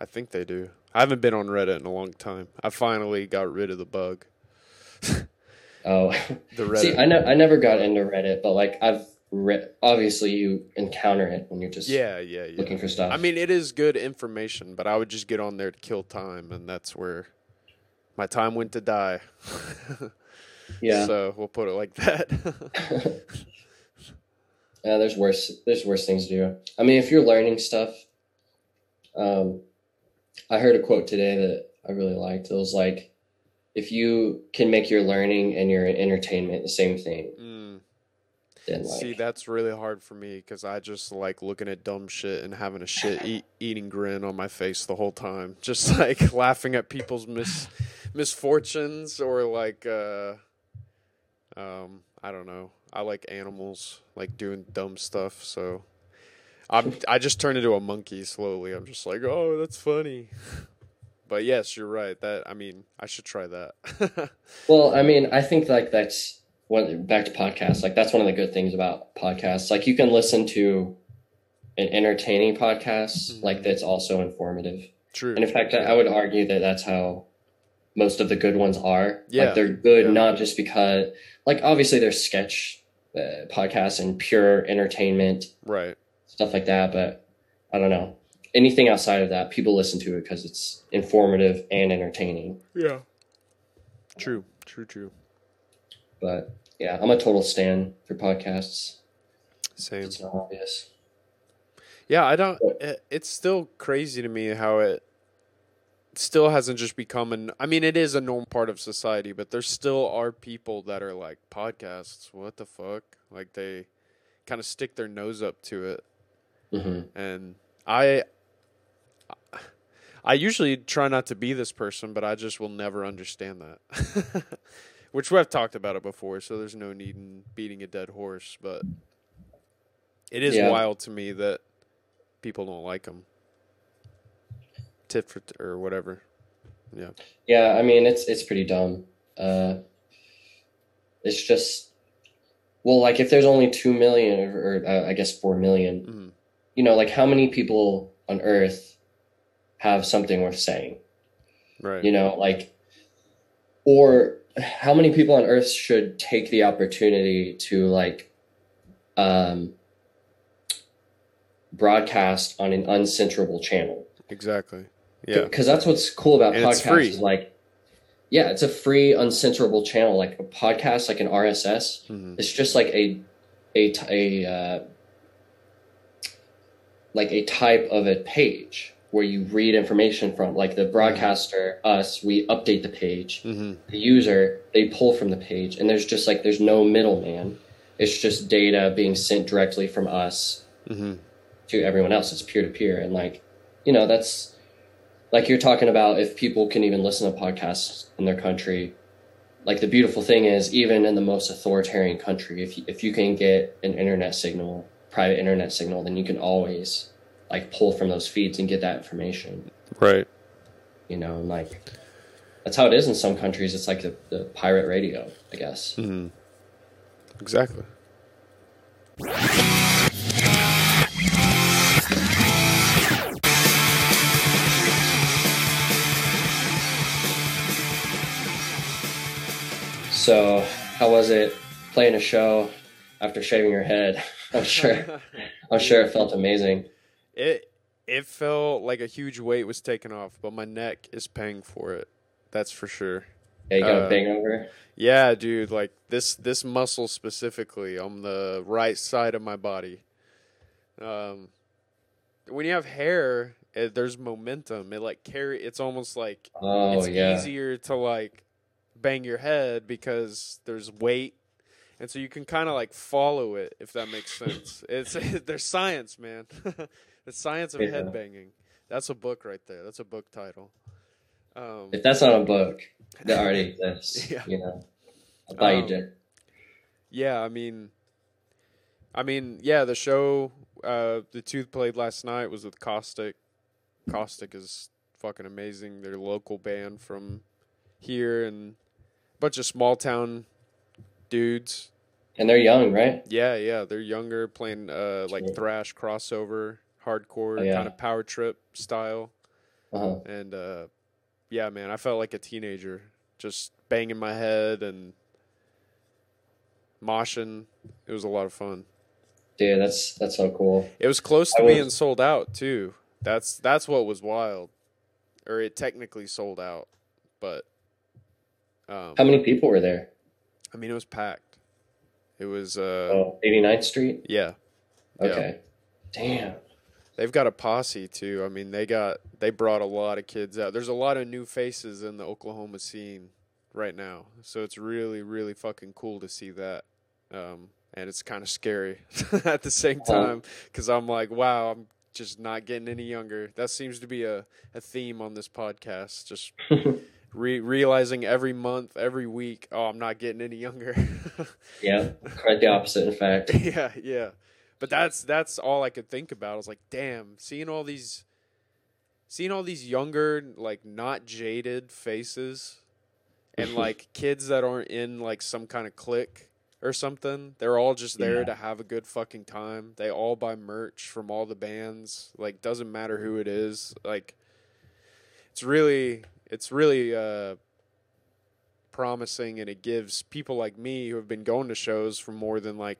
I think they do. I haven't been on Reddit in a long time. I finally got rid of the bug. oh The Reddit. see i know i never got into reddit but like i've read obviously you encounter it when you're just yeah, yeah, yeah. looking for stuff I mean, it is good information, but I would just get on there to kill time, and that's where my time went to die. yeah So we'll put it like that. Yeah, there's worse. There's worse things to do. I mean, if you're learning stuff, um, I heard a quote today that I really liked. It was like, if you can make your learning and your entertainment the same thing, mm. Then like, See, that's really hard for me because I just like looking at dumb shit and having a shit eat, eating grin on my face the whole time, just like laughing at people's mis misfortunes or like uh, um, I don't know. I like animals, like doing dumb stuff. So I'm I just turn into a monkey slowly. I'm just like, oh, that's funny. But yes, you're right. That I mean, I should try that. well, I mean, I think like that's one back to podcasts. Like that's one of the good things about podcasts. Like you can listen to an entertaining podcast, Mhm. like that's also informative. True. And in fact, I I would argue that that's how most of the good ones are. Yeah. Like they're good Yeah. not just because, like, obviously there's sketch uh, podcasts and pure entertainment right. stuff like that, but I don't know. Anything outside of that, people listen to it because it's informative and entertaining. Yeah. True. True. True. But yeah, I'm a total stan for podcasts. Same. It's not obvious. Yeah, I don't. It, it's still crazy to me how it still hasn't just become an. I mean, it is a normal part of society, but there still are people that are like podcasts. What the fuck? Like they kind of stick their nose up to it, hmm and I. I usually try not to be this person, but I just will never understand that. Which we've talked about it before, so there's no need in beating a dead horse. But it is Yeah. wild to me that people don't like them. Tit for t- or whatever. Yeah. Yeah, I mean it's it's pretty dumb. Uh, it's just well, like if there's only two million or, or uh, I guess four million, Mhm. you know, like how many people on Earth have something worth saying? Right. You know, like, or how many people on Earth should take the opportunity to like, um, broadcast on an uncensorable channel? Exactly. Yeah. because that's what's cool about And it's podcasts free. is like yeah it's a free uncensorable channel like a podcast like an rss Mhm. it's just like a, a, uh, like a type of a page where you read information from like the broadcaster us we update the page. Hmm the user they pull from the page and there's just like there's no middleman. It's just data being sent directly from us hmm to everyone else. It's peer to peer and like you know that's like you're talking about if people can even listen to podcasts in their country. Like the beautiful thing is even in the most authoritarian country if you, if you can get an internet signal private internet signal then you can always like pull from those feeds and get that information. Right. you know and like that's how it is in some countries. It's like the, the pirate radio i guess. Hmm Exactly. so how was it playing a show after shaving your head? I'm sure i'm sure it felt amazing It it felt like a huge weight was taken off, but my neck is paying for it. That's for sure. yeah you got Uh, a bang over Yeah, dude, like this this muscle specifically on the right side of my body. Um when you have hair, it, there's momentum. It like carry it's almost like oh it's yeah easier to like bang your head because there's weight and so you can kind of like follow it if that makes sense it's there's science man the science of Yeah. head banging that's a book right there. That's a book title. Um, if that's not a book that already exists Yeah. you know. I thought you Um, did. yeah i mean i mean yeah the show uh the tooth played last night was with caustic. Caustic is fucking amazing. They're a local band from here and a bunch of small town dudes. And they're young right? Yeah, yeah, they're younger, playing uh like thrash crossover, hardcore Oh, yeah. kind of power trip style, uh-huh and uh yeah, man, I felt like a teenager, just banging my head and moshing. It was a lot of fun. dude that's that's so cool It was close to was- being sold out too. That's that's what was wild, or it technically sold out, but um, how many people were there I mean, it was packed. It was uh oh 89th street yeah. Yeah. okay damn They've got a posse too. I mean, they got they brought a lot of kids out. There's a lot of new faces in the Oklahoma scene right now, so it's really really fucking cool to see that. Um, and it's kind of scary at the same time because I'm like, wow, I'm just not getting any younger. That seems to be a, a theme on this podcast. Just re- realizing every month, every week, oh, I'm not getting any younger. yeah quite the opposite in fact yeah, yeah. But that's that's all I could think about. I was like, damn, seeing all these seeing all these younger, like not jaded faces and like kids that aren't in like some kind of clique or something. They're all just there Yeah. to have a good fucking time. They all buy merch from all the bands. Like doesn't matter who it is. Like it's really it's really uh promising and it gives people like me who have been going to shows for more than like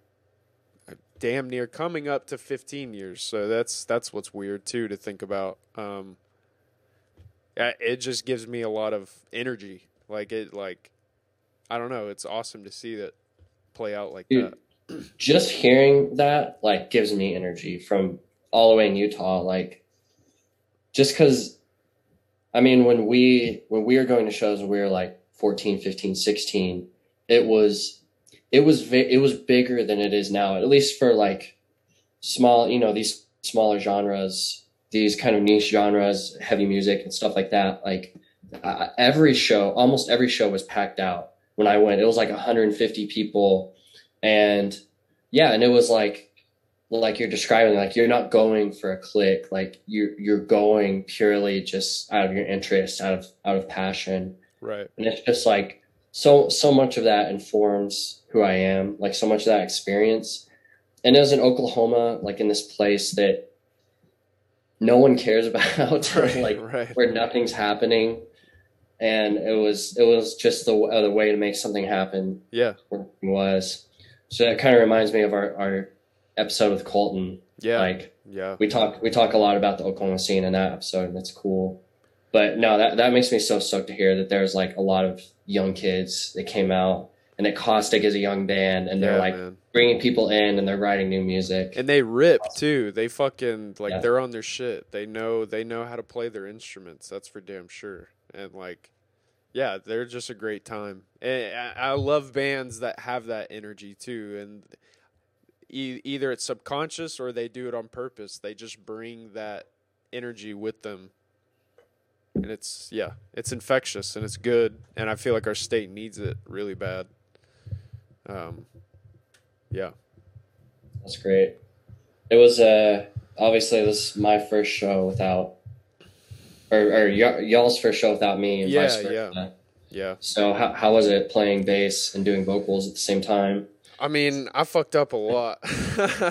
damn near coming up to 15 years so that's that's what's weird too to think about um yeah, it just gives me a lot of energy like it like i don't know it's awesome to see that play out like Dude. that just hearing that like gives me energy from all the way in Utah. Like, just because, I mean, when we when we were going to shows we were like 14, 15, 16, it was it was vi- it was bigger than it is now. At least for like small, you know, these smaller genres, these kind of niche genres, heavy music and stuff like that. Like uh, every show, almost every show was packed out when I went. It was like 150 people and yeah and it was like like you're describing like you're not going for a click like you're you're going purely just out of your interest out of out of passion right and it's just like so so much of that informs who i am like so much of that experience and it was in oklahoma like in this place that no one cares about right like right where nothing's happening and it was it was just the, uh, the way to make something happen yeah was. So that kind of reminds me of our, our episode with Colton. yeah Like yeah we talk we talk a lot about the Oklahoma scene in that episode, and it's cool. But no, that that makes me so stoked to hear that there's like a lot of young kids that came out and that Caustic is a young band and they're Yeah, like man. bringing people in and they're writing new music. And they rip too. They fucking like Yeah. they're on their shit. They know they know how to play their instruments. That's for damn sure. And like, yeah, they're just a great time. And I, I love bands that have that energy too. And e- either it's subconscious or they do it on purpose. They just bring that energy with them. And it's yeah, it's infectious and it's good. And I feel like our state needs it really bad. Um, yeah. That's great. It was uh obviously this is my first show without or, or y- y'all's first show without me and Yeah, vice versa. yeah. Yeah. So how how was it playing bass and doing vocals at the same time? I mean, I fucked up a lot.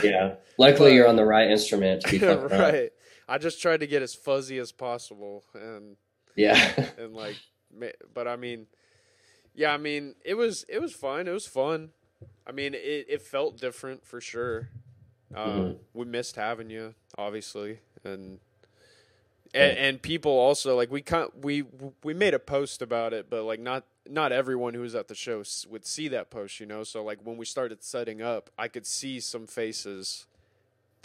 Yeah. Luckily But- you're on the right instrument to be fucking up. I just tried to get as fuzzy as possible, and Yeah. and like, but I mean, yeah, I mean, it was it was fun. It was fun. I mean, it it felt different for sure. Um, Mhm. We missed having you, obviously, and. And, and people also like we can we we made a post about it, but like not not everyone who was at the show would see that post, you know. So like when we started setting up, I could see some faces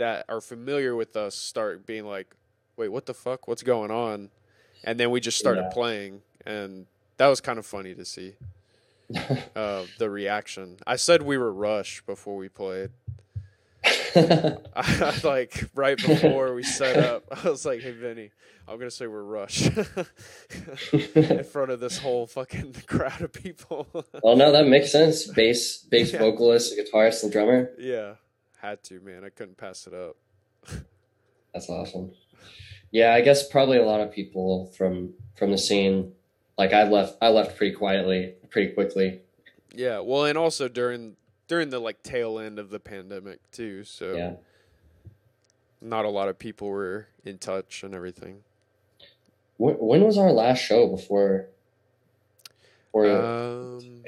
that are familiar with us start being like, "Wait, what the fuck? What's going on?" And then we just started Yeah. playing, and that was kind of funny to see uh, the reaction. I said we were Rush before we played. I, like right before we set up, I was like, "Hey, Vinny, I'm gonna say we're Rush in front of this whole fucking crowd of people." well no, that makes sense. Bass bass Yeah. vocalist, guitarist, and drummer. yeah, had to, man. I couldn't pass it up. That's awesome. Yeah, I guess probably a lot of people from from the scene. Like I left, I left pretty quietly, pretty quickly. Yeah, well, and also during during the like tail end of the pandemic too, so Yeah, not a lot of people were in touch and everything. when, when was our last show before? Or Um,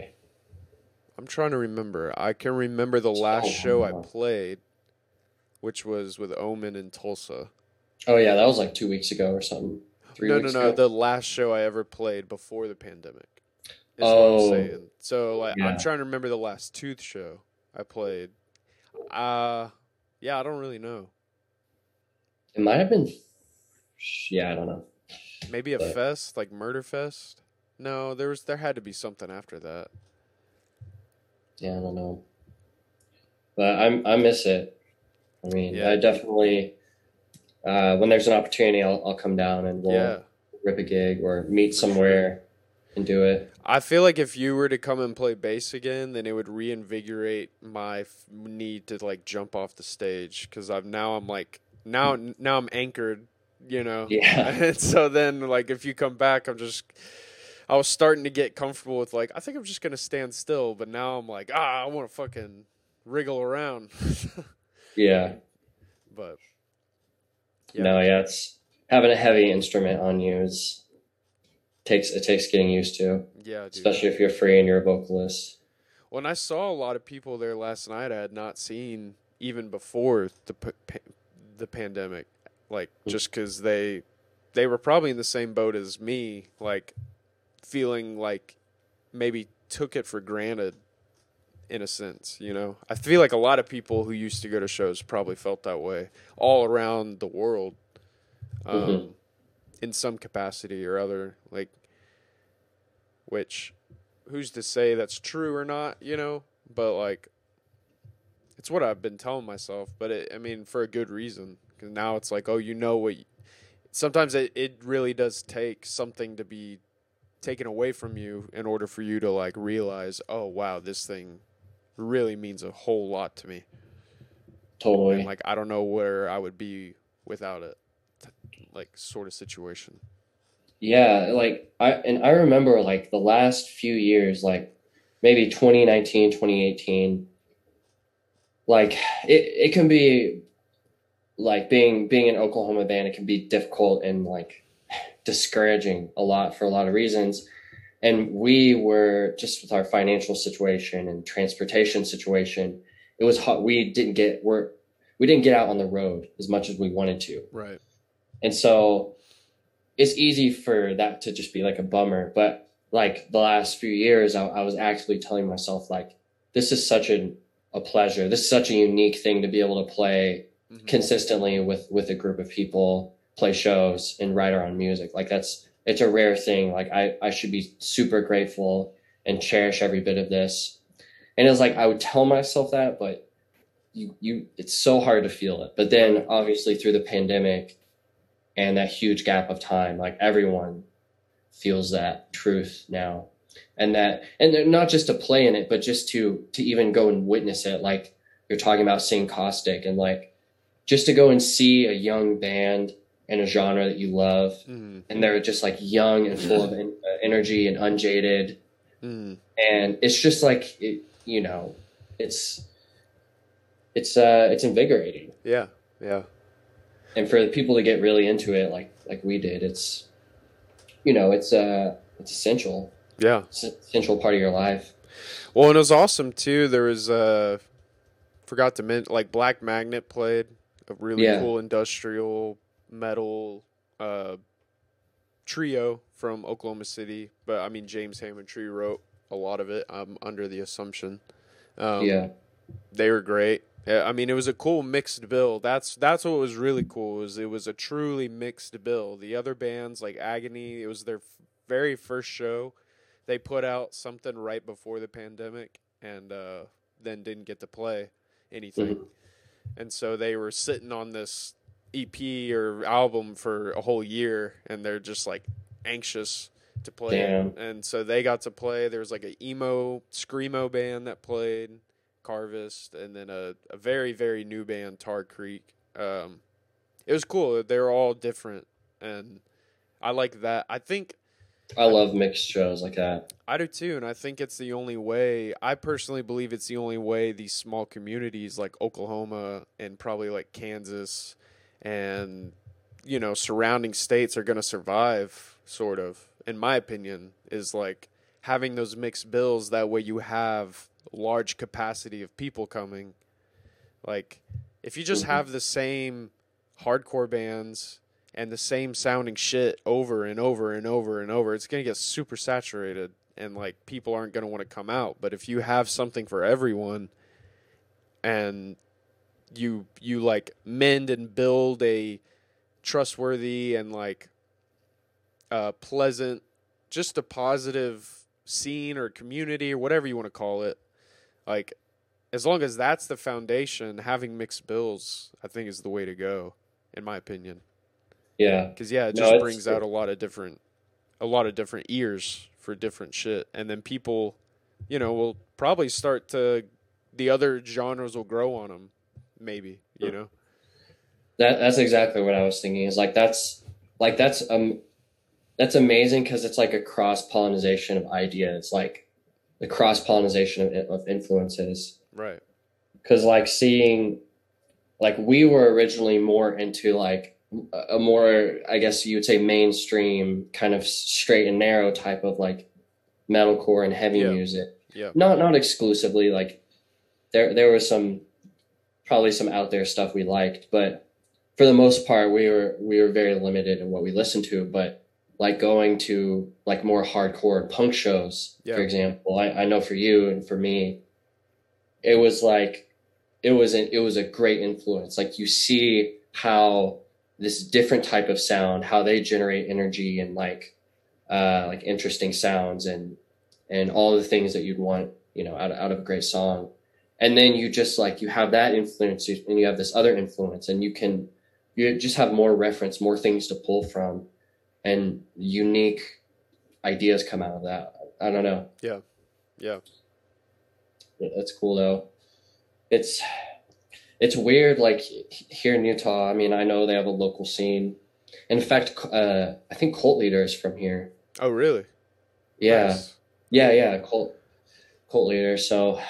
I'm trying to remember. I can remember the last So show I played, which was with Omen in Tulsa. oh yeah, that was like two weeks ago or something. Three no, no, no. ago. The last show I ever played before the pandemic. Oh. So like, Yeah. I'm trying to remember the last Tooth show I played. Uh yeah, I don't really know. It might have been. Yeah, I don't know. Maybe a But- fest, like Murder Fest. No, there was there had to be something after that. Yeah, I don't know. But I I miss it. I mean, Yeah. I definitely. Uh, when there's an opportunity, I'll I'll come down and we'll Yeah. rip a gig or meet somewhere and do it. I feel like if you were to come and play bass again, then it would reinvigorate my f- need to like jump off the stage because I've now I'm like now now I'm anchored, you know. Yeah. And so then like if you come back, I'm just I was starting to get comfortable with like I think I'm just gonna stand still, but now I'm like ah I want to fucking wriggle around. Yeah. but Yeah. No, yeah, it's having a heavy instrument on you is takes it takes getting used to, yeah, dude. especially if you're free and you're a vocalist. When I saw a lot of people there last night, I had not seen even before the the pandemic, like Hmm. just because they they were probably in the same boat as me, like feeling like maybe took it for granted in a sense, you know. I feel like a lot of people who used to go to shows probably felt that way all around the world, um, Mhm. in some capacity or other, like which who's to say that's true or not, you know? But like, it's what I've been telling myself. But it, I mean, for a good reason. Because now it's like, oh, you know what? y- Sometimes it, it really does take something to be taken away from you in order for you to like realize, oh wow, this thing really means a whole lot to me. Totally. And like, I don't know where I would be without it. Like, sort of situation. Yeah, like I and I remember like the last few years, like maybe 2019, 2018, like it, it can be like being being an Oklahoma band, it can be difficult and like discouraging a lot for a lot of reasons. And we were just with our financial situation and transportation situation, it was hot. We didn't get we're we didn't get out on the road as much as we wanted to. Right. And so it's easy for that to just be like a bummer. But like the last few years, I, I was actually telling myself like, this is such an, a pleasure. This is such a unique thing to be able to play mm-hmm. consistently with with a group of people, play shows, and write our own music. Like that's it's a rare thing. Like I I should be super grateful and cherish every bit of this. And it's like I would tell myself that, but you you it's so hard to feel it. But then obviously through the pandemic and that huge gap of time, like everyone feels that truth now. And that and not just to play in it, but just to to even go and witness it. Like you're talking about seeing caustic and like just to go and see a young band in a genre that you love. Mm-hmm. and they're just like young and full of uh, energy and unjaded. Mm. and it's just like it, you know it's it's uh it's invigorating. Yeah yeah. And for the people to get really into it like like we did it's you know it's uh it's essential. Yeah. It's essential part of your life. Well and it was awesome too. There was uh forgot to mention like black magnet played a really yeah. cool industrial metal uh trio from Oklahoma City, but I mean James Hammontree wrote a lot of it. I'm under the assumption. Um, yeah, they were great. I mean, it was a cool mixed bill. That's that's what was really cool. Was it was a truly mixed bill. The other bands like Agony, it was their very first show. They put out something right before the pandemic, and uh, then didn't get to play anything. Mm-hmm. And so they were sitting on this EP or album for a whole year, and they're just like anxious to play. Damn. And so they got to play. There was like an emo screamo band that played Carvest, and then a, a very very new band Tar Creek. Um, it was cool. They're all different, and I like that. I think. I love mixed shows like that. I do too, and I think it's the only way. I personally believe it's the only way these small communities like Oklahoma and probably like Kansas and you know surrounding states are going to survive sort of in my opinion is like having those mixed bills that way you have large capacity of people coming like if you just mm-hmm. have the same hardcore bands and the same sounding shit over and over and over and over it's going to get super saturated and like people aren't going to want to come out but if you have something for everyone and you you like mend and build a trustworthy and like uh, pleasant, just a positive scene or community or whatever you want to call it. Like, as long as that's the foundation, having mixed bills, I think, is the way to go, in my opinion. Yeah, because yeah, it just no, brings out a lot of different, a lot of different ears for different shit, and then people, you know, will probably start to, the other genres will grow on them maybe you know? That that's exactly what i was thinking is like that's like that's um that's amazing because it's like a cross pollination of ideas like the cross pollination of, of influences. Right. Because like seeing like we were originally more into like a more i guess you would say mainstream kind of straight and narrow type of like metalcore and heavy yeah. music. Yeah. Not not exclusively like there there was some probably some out there stuff we liked, but for the most part, we were we were very limited in what we listened to. But like going to like more hardcore punk shows, yeah. for example, I, I know for you and for me, it was like it was an, it was a great influence. Like you see how this different type of sound, how they generate energy and like uh, like interesting sounds and and all the things that you'd want, you know, out out of a great song and then you just like you have that influence and you have this other influence and you can you just have more reference more things to pull from and unique ideas come out of that. I don't know. Yeah. Yeah. That's cool though. It's it's weird like here in utah i mean i know they have a local scene. In fact uh i think cult leader is from here. Oh really? Yeah. Nice. yeah yeah cult cult leader. So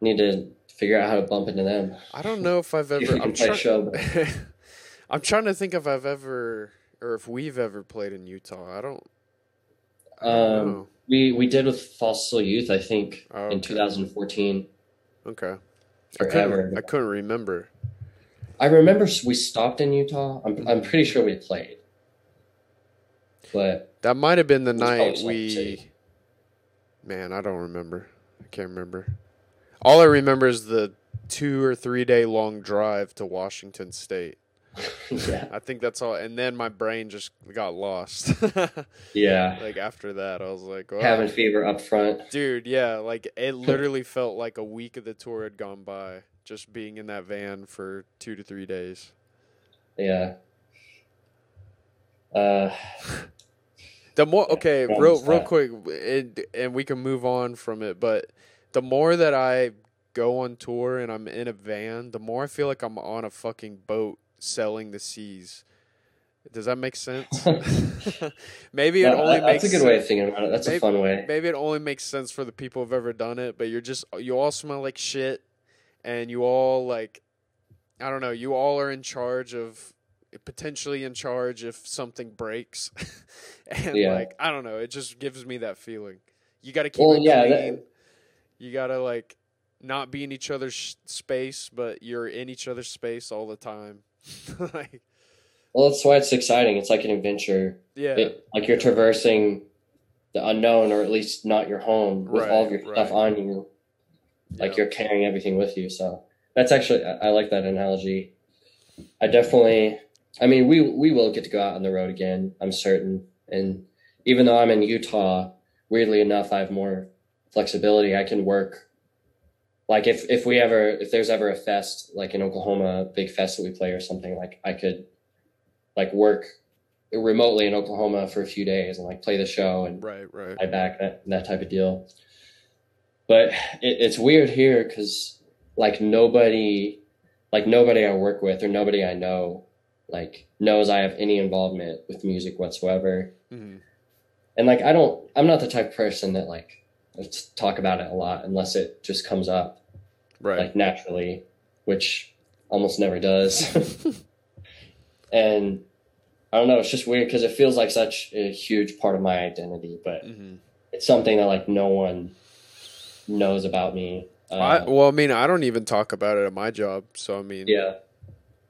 need to figure out how to bump into them. I don't know if I've ever. I'm, try- I'm trying to think if I've ever or if we've ever played in Utah. I don't. I don't um, we we did with Fossil Youth, I think, oh, okay. in 2014. Okay. Forever. I couldn't, I couldn't remember. I remember we stopped in Utah. I'm I'm pretty sure we played. But That might have been the night we. Man, I don't remember. I can't remember. All I remember is the two or three day long drive to Washington State. yeah, I think that's all. And then my brain just got lost. yeah, like after that, I was like, oh, having fever up front. dude, yeah. Like it literally felt like a week of the tour had gone by just being in that van for two to three days. Yeah. Uh, The more okay, real real quick, and, and we can move on from it. But the more that I go on tour and I'm in a van, the more I feel like I'm on a fucking boat sailing the seas. Does that make sense? maybe it only makes that's a good way of thinking about it. That's Maybe- a fun way. maybe it only makes sense for the people who've ever done it. But you're just you all smell like shit, and you all like I don't know. You all are in charge of potentially in charge if something breaks, and Yeah. like I don't know. It just gives me that feeling. You got to keep Well, it yeah, clean. that- you got to like not be in each other's sh- space, but you're in each other's space all the time. like Well, that's why it's exciting. It's like an adventure. yeah, It, like you're traversing the unknown, or at least not your home, with all of your Right, stuff on you. Like yeah. you're carrying everything with you. So that's actually I, I like that analogy. I definitely. I mean, we we will get to go out on the road again. I'm certain. And even though I'm in Utah, weirdly enough, I have more flexibility. I can work. Like if if we ever if there's ever a fest like in Oklahoma, big fest that we play or something, like I could like work remotely in Oklahoma for a few days and like play the show and right, right. I back that that type of deal. But it, it's weird here because like nobody, like nobody I work with or nobody I know, like knows I have any involvement with music whatsoever. hmm And like I don't, I'm not the type of person that like talk about it a lot unless it just comes up Right. like naturally, which almost never does. and I don't know, it's just weird because it feels like such a huge part of my identity, but hmm it's something that like no one knows about me. Uh, I, well, I mean, I don't even talk about it at my job, so I mean, yeah,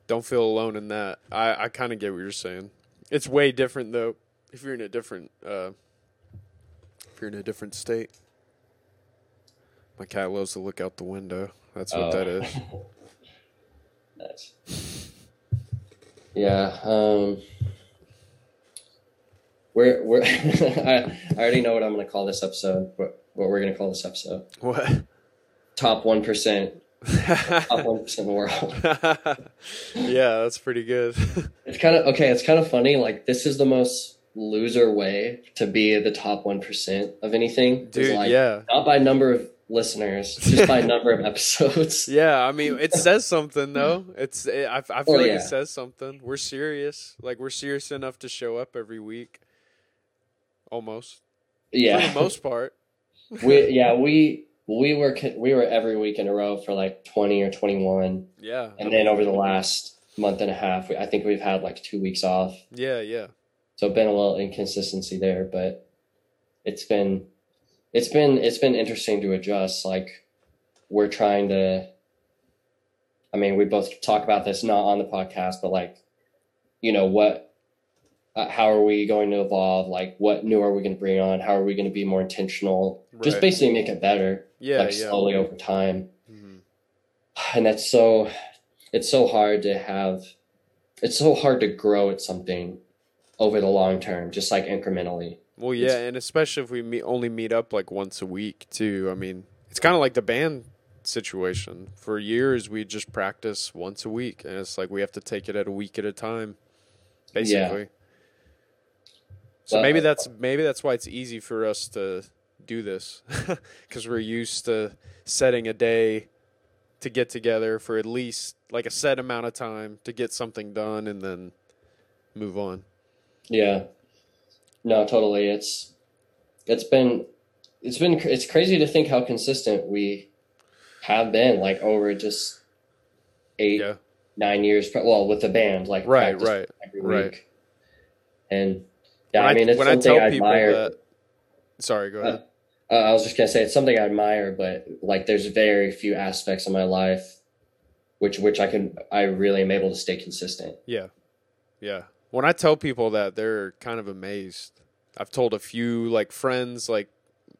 don't feel alone in that. I, I kind of get what you're saying. It's way different though if you're in a different uh, if you're in a different state. My cat loves to look out the window. That's what Oh. that is. That's yeah. Um, we're we're I, I already know what I'm going to call this episode. What what we're going to call this episode? What? Top one percent. Top one percent in the world. yeah, that's pretty good. It's kind of okay. It's kind of funny. Like this is the most loser way to be the top one percent of anything. Dude, like, yeah. Not by number of listeners, just by number of episodes. Yeah, I mean, it says something though. It's it, I, I feel Oh, like yeah. it says something. We're serious. Like we're serious enough to show up every week. Almost. Yeah. For the most part. we yeah we we were we were every week in a row for like 20 or 21 Yeah. and then over the last month and a half we, i think we've had like two weeks off Yeah, yeah. so been a little inconsistency there but it's been it's been it's been interesting to adjust like we're trying to i mean we both talk about this not on the podcast but like you know what uh, how are we going to evolve? Like what new are we going to bring on? How are we going to be more intentional? Just basically make it better Yeah, like yeah. slowly over time. Mhm. and that's so it's so hard to have it's so hard to grow at something over the long term just like incrementally Well, yeah, and especially if we meet, only meet up like once a week too. I mean, it's kind of like the band situation. For years, we just practice once a week, and it's like we have to take it at a week at a time, basically. So Well, maybe that's maybe that's why it's easy for us to do this because we're used to setting a day to get together for at least like a set amount of time to get something done and then move on. yeah no totally it's it's been it's been it's crazy to think how consistent we have been like over just eight Yeah. nine years well with the band like Right, right, every right. week and yeah When i mean it's when I something tell i people admire that, sorry, go ahead. Uh, I was just gonna say it's something I admire, but like there's very few aspects of my life which which I can I really am able to stay consistent. Yeah, yeah, When I tell people that, they're kind of amazed. I've told a few like friends, like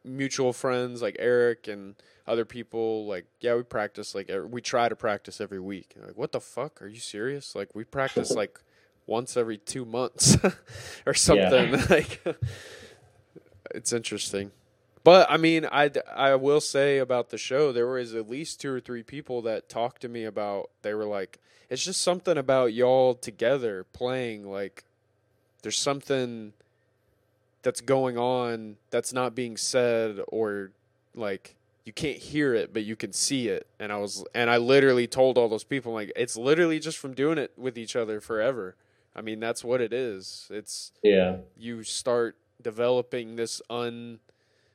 mutual friends, like Eric and other people, like, yeah, we practice like er, we try to practice every week. Like, what the fuck? Are you serious? Like, we practice like once every two months or something. Like, it's interesting. But I mean, I, I will say about the show, there was at least two or three people that talked to me about. They were like, "It's just something about y'all together playing. Like, there's something that's going on that's not being said, or like you can't hear it, but you can see it." And I was, and I literally told all those people, like, it's literally just from doing it with each other forever. I mean, that's what it is. It's yeah. You start developing this un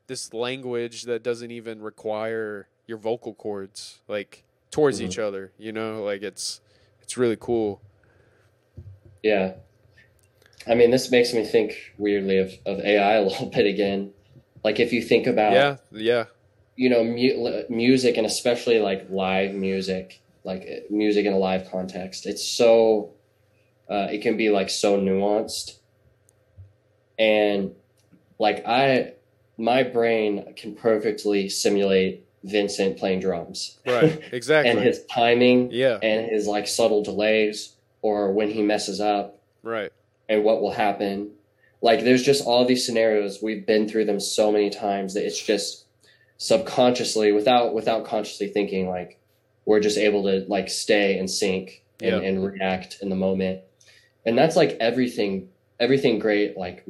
this language that doesn't even require your vocal cords like towards mm-hmm. each other you know? Like it's it's really cool. Yeah. I mean this makes me think weirdly of, of ai a little bit again. Like if you think about yeah yeah. you know mu- music and especially like live music like uh, music in a live context it's so uh, it can be like so nuanced. And like i my brain can perfectly simulate Vincent playing drums. Right, exactly. and his timing, yeah, and his like subtle delays or when he messes up. Right. And what will happen. Like there's just all these scenarios we've been through them so many times that it's just subconsciously without without consciously thinking like we're just able to like stay and sync and, and react in the moment. And that's like everything everything great like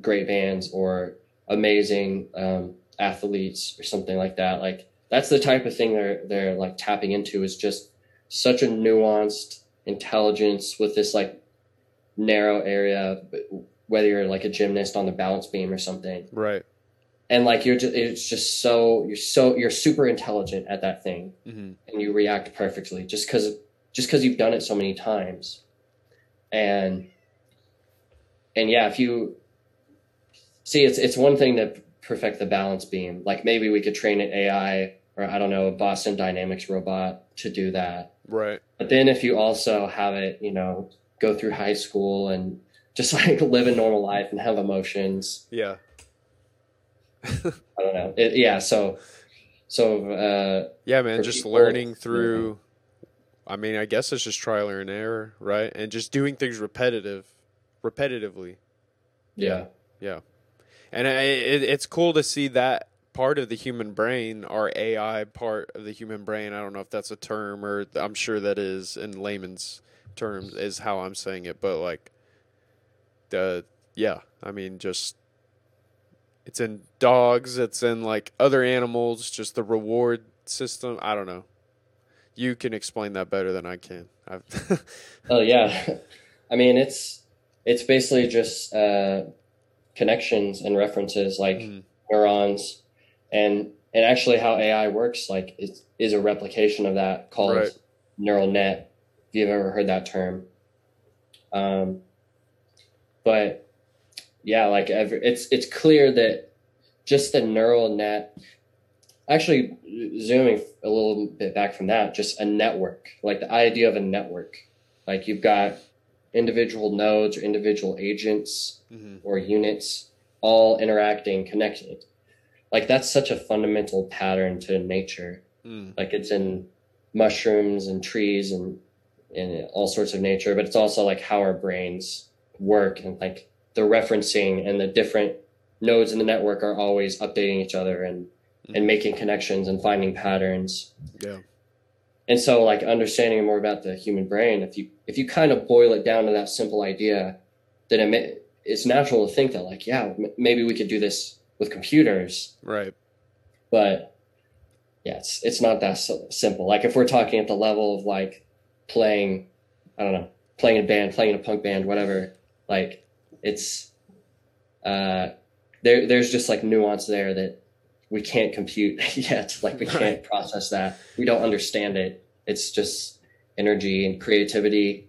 great bands or amazing um, athletes or something like that. Like that's the type of thing they're they're like tapping into is just such a nuanced intelligence with this like narrow area. Whether you're like a gymnast on the balance beam or something, right? And like you're just it's just so you're so you're super intelligent at that thing, mm-hmm. and you react perfectly just because just because you've done it so many times, and and yeah, if you see it's it's one thing to perfect the balance beam. Like maybe we could train an ai or i don't know a boston dynamics robot to do that. Right. But then if you also have it you know go through high school and just like live a normal life and have emotions. Yeah. I don't know. It, yeah so so uh yeah man just people, learning through yeah. i mean i guess it's just trial and error right? And just doing things repetitive repetitively. Yeah. Yeah and it, it's cool to see that part of the human brain, our AI part of the human brain. I don't know if that's a term or I'm sure that is in layman's terms is how I'm saying it, but like the yeah, I mean just it's in dogs, it's in like other animals, just the reward system. I don't know. You can explain that better than I can. oh yeah, I mean it's it's basically just uh, connections and references like mm. neurons and and actually how AI works like is is a replication of that called right. neural net if you've ever heard that term um, but yeah like every, it's it's clear that just the neural net actually zooming a little bit back from that just a network like the idea of a network like you've got individual nodes or individual agents mm-hmm. or units all interacting, connected. Like that's such a fundamental pattern to nature. Mm. Like it's in mushrooms and trees and in all sorts of nature, but it's also like how our brains work and like the referencing and the different nodes in the network are always updating each other and mm. and making connections and finding patterns. Yeah and so like understanding more about the human brain if you if you kind of boil it down to that simple idea then it, may, it's natural to think that like yeah m- maybe we could do this with computers. Right. But yeah it's it's not that so simple. Like if we're talking at the level of like playing i don't know playing a band playing a punk band whatever like it's uh there there's just like nuance there that we can't compute yet. Like we can't process that. We don't understand it. It's just energy and creativity,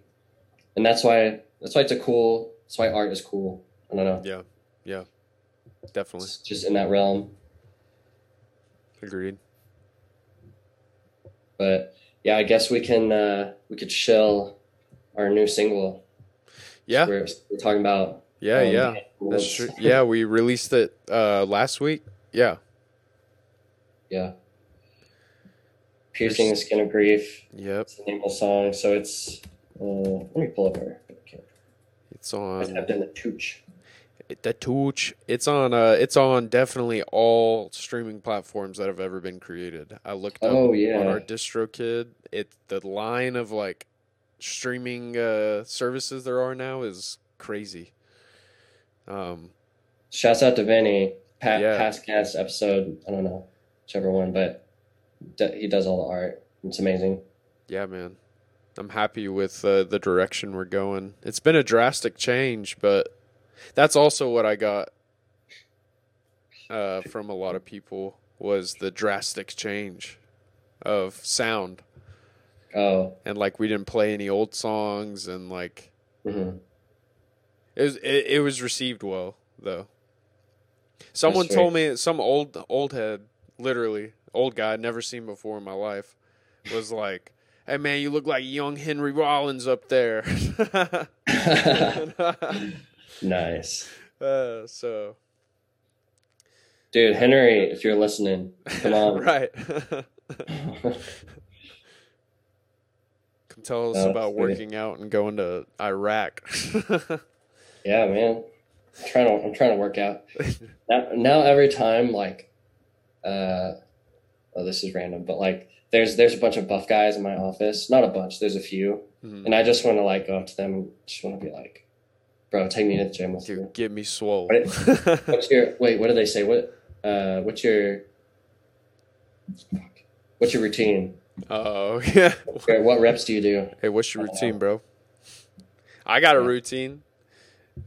and that's why that's why it's a cool. That's why art is cool. I don't know. Yeah, yeah, definitely. It's just in that realm. Agreed. But yeah, I guess we can uh, we could shill our new single. Yeah. We're, we're talking about. Yeah, um, yeah. That's true. Yeah, we released it uh last week. Yeah. Yeah. Piercing the Skin of Grief. Yep. It's the name of the song. So it's. Uh, let me pull up our. Okay. It's on typed in the Tooth. the Tooth. It's on uh it's on definitely all streaming platforms that have ever been created. I looked up Oh, on yeah. our DistroKid. It the line of like streaming uh services there are now is crazy. Um Shouts out to Vinny. Pa- Yeah. Past cast episode. I don't know. Whichever one, but d- he does all the art. It's amazing. yeah, man. I'm happy with uh, the direction we're going. It's been a drastic change, but that's also what I got uh, from a lot of people was the drastic change of sound. Oh. and like we didn't play any old songs and like hmm it was it, it was received well though someone told me some old old head literally old guy I'd never seen before in my life was like hey man you look like young henry rollins up there nice. uh, so Dude, Henry, if you're listening, come on. right come tell us Oh, about working out and going to iraq Yeah, man. I'm trying to I'm trying to work out. Now, now every time like uh oh this is random, but like there's there's a bunch of buff guys in my office. Not a bunch, there's a few. Mhm. And I just want to like go up to them and just want to be like, bro, take me to the gym with you. Dude, get me swole. What What's your wait, what do they say? What uh what's your what's your routine? Oh yeah. What reps do you do? Hey, what's your routine, bro? I got a routine.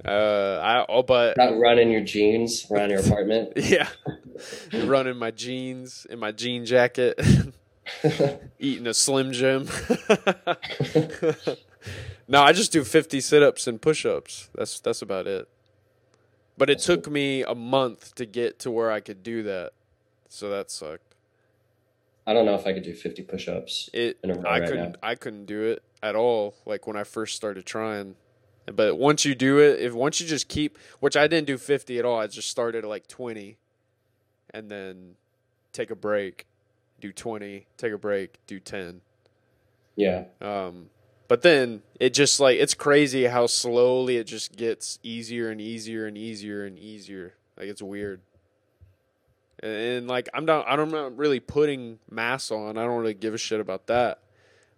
Uh, I oh, but Not run in your jeans around your apartment. yeah, running my jeans in my jean jacket, eating a Slim Jim. no, I just do fifty sit-ups and push-ups. That's that's about it. But it took me a month to get to where I could do that, so that sucked. I don't know if I could do 50 push-ups. It In a row I right couldn't now. I couldn't do it at all. Like when I first started trying, but once you do it, if once you just keep, which I didn't do fifty at all. I just started at like twenty, and then take a break, do twenty, take a break, do ten. Yeah. Um, but then it just like it's crazy how slowly it just gets easier and easier and easier and easier. Like it's weird. And, and like I'm not I'm not really putting mass on. I don't really give a shit about that.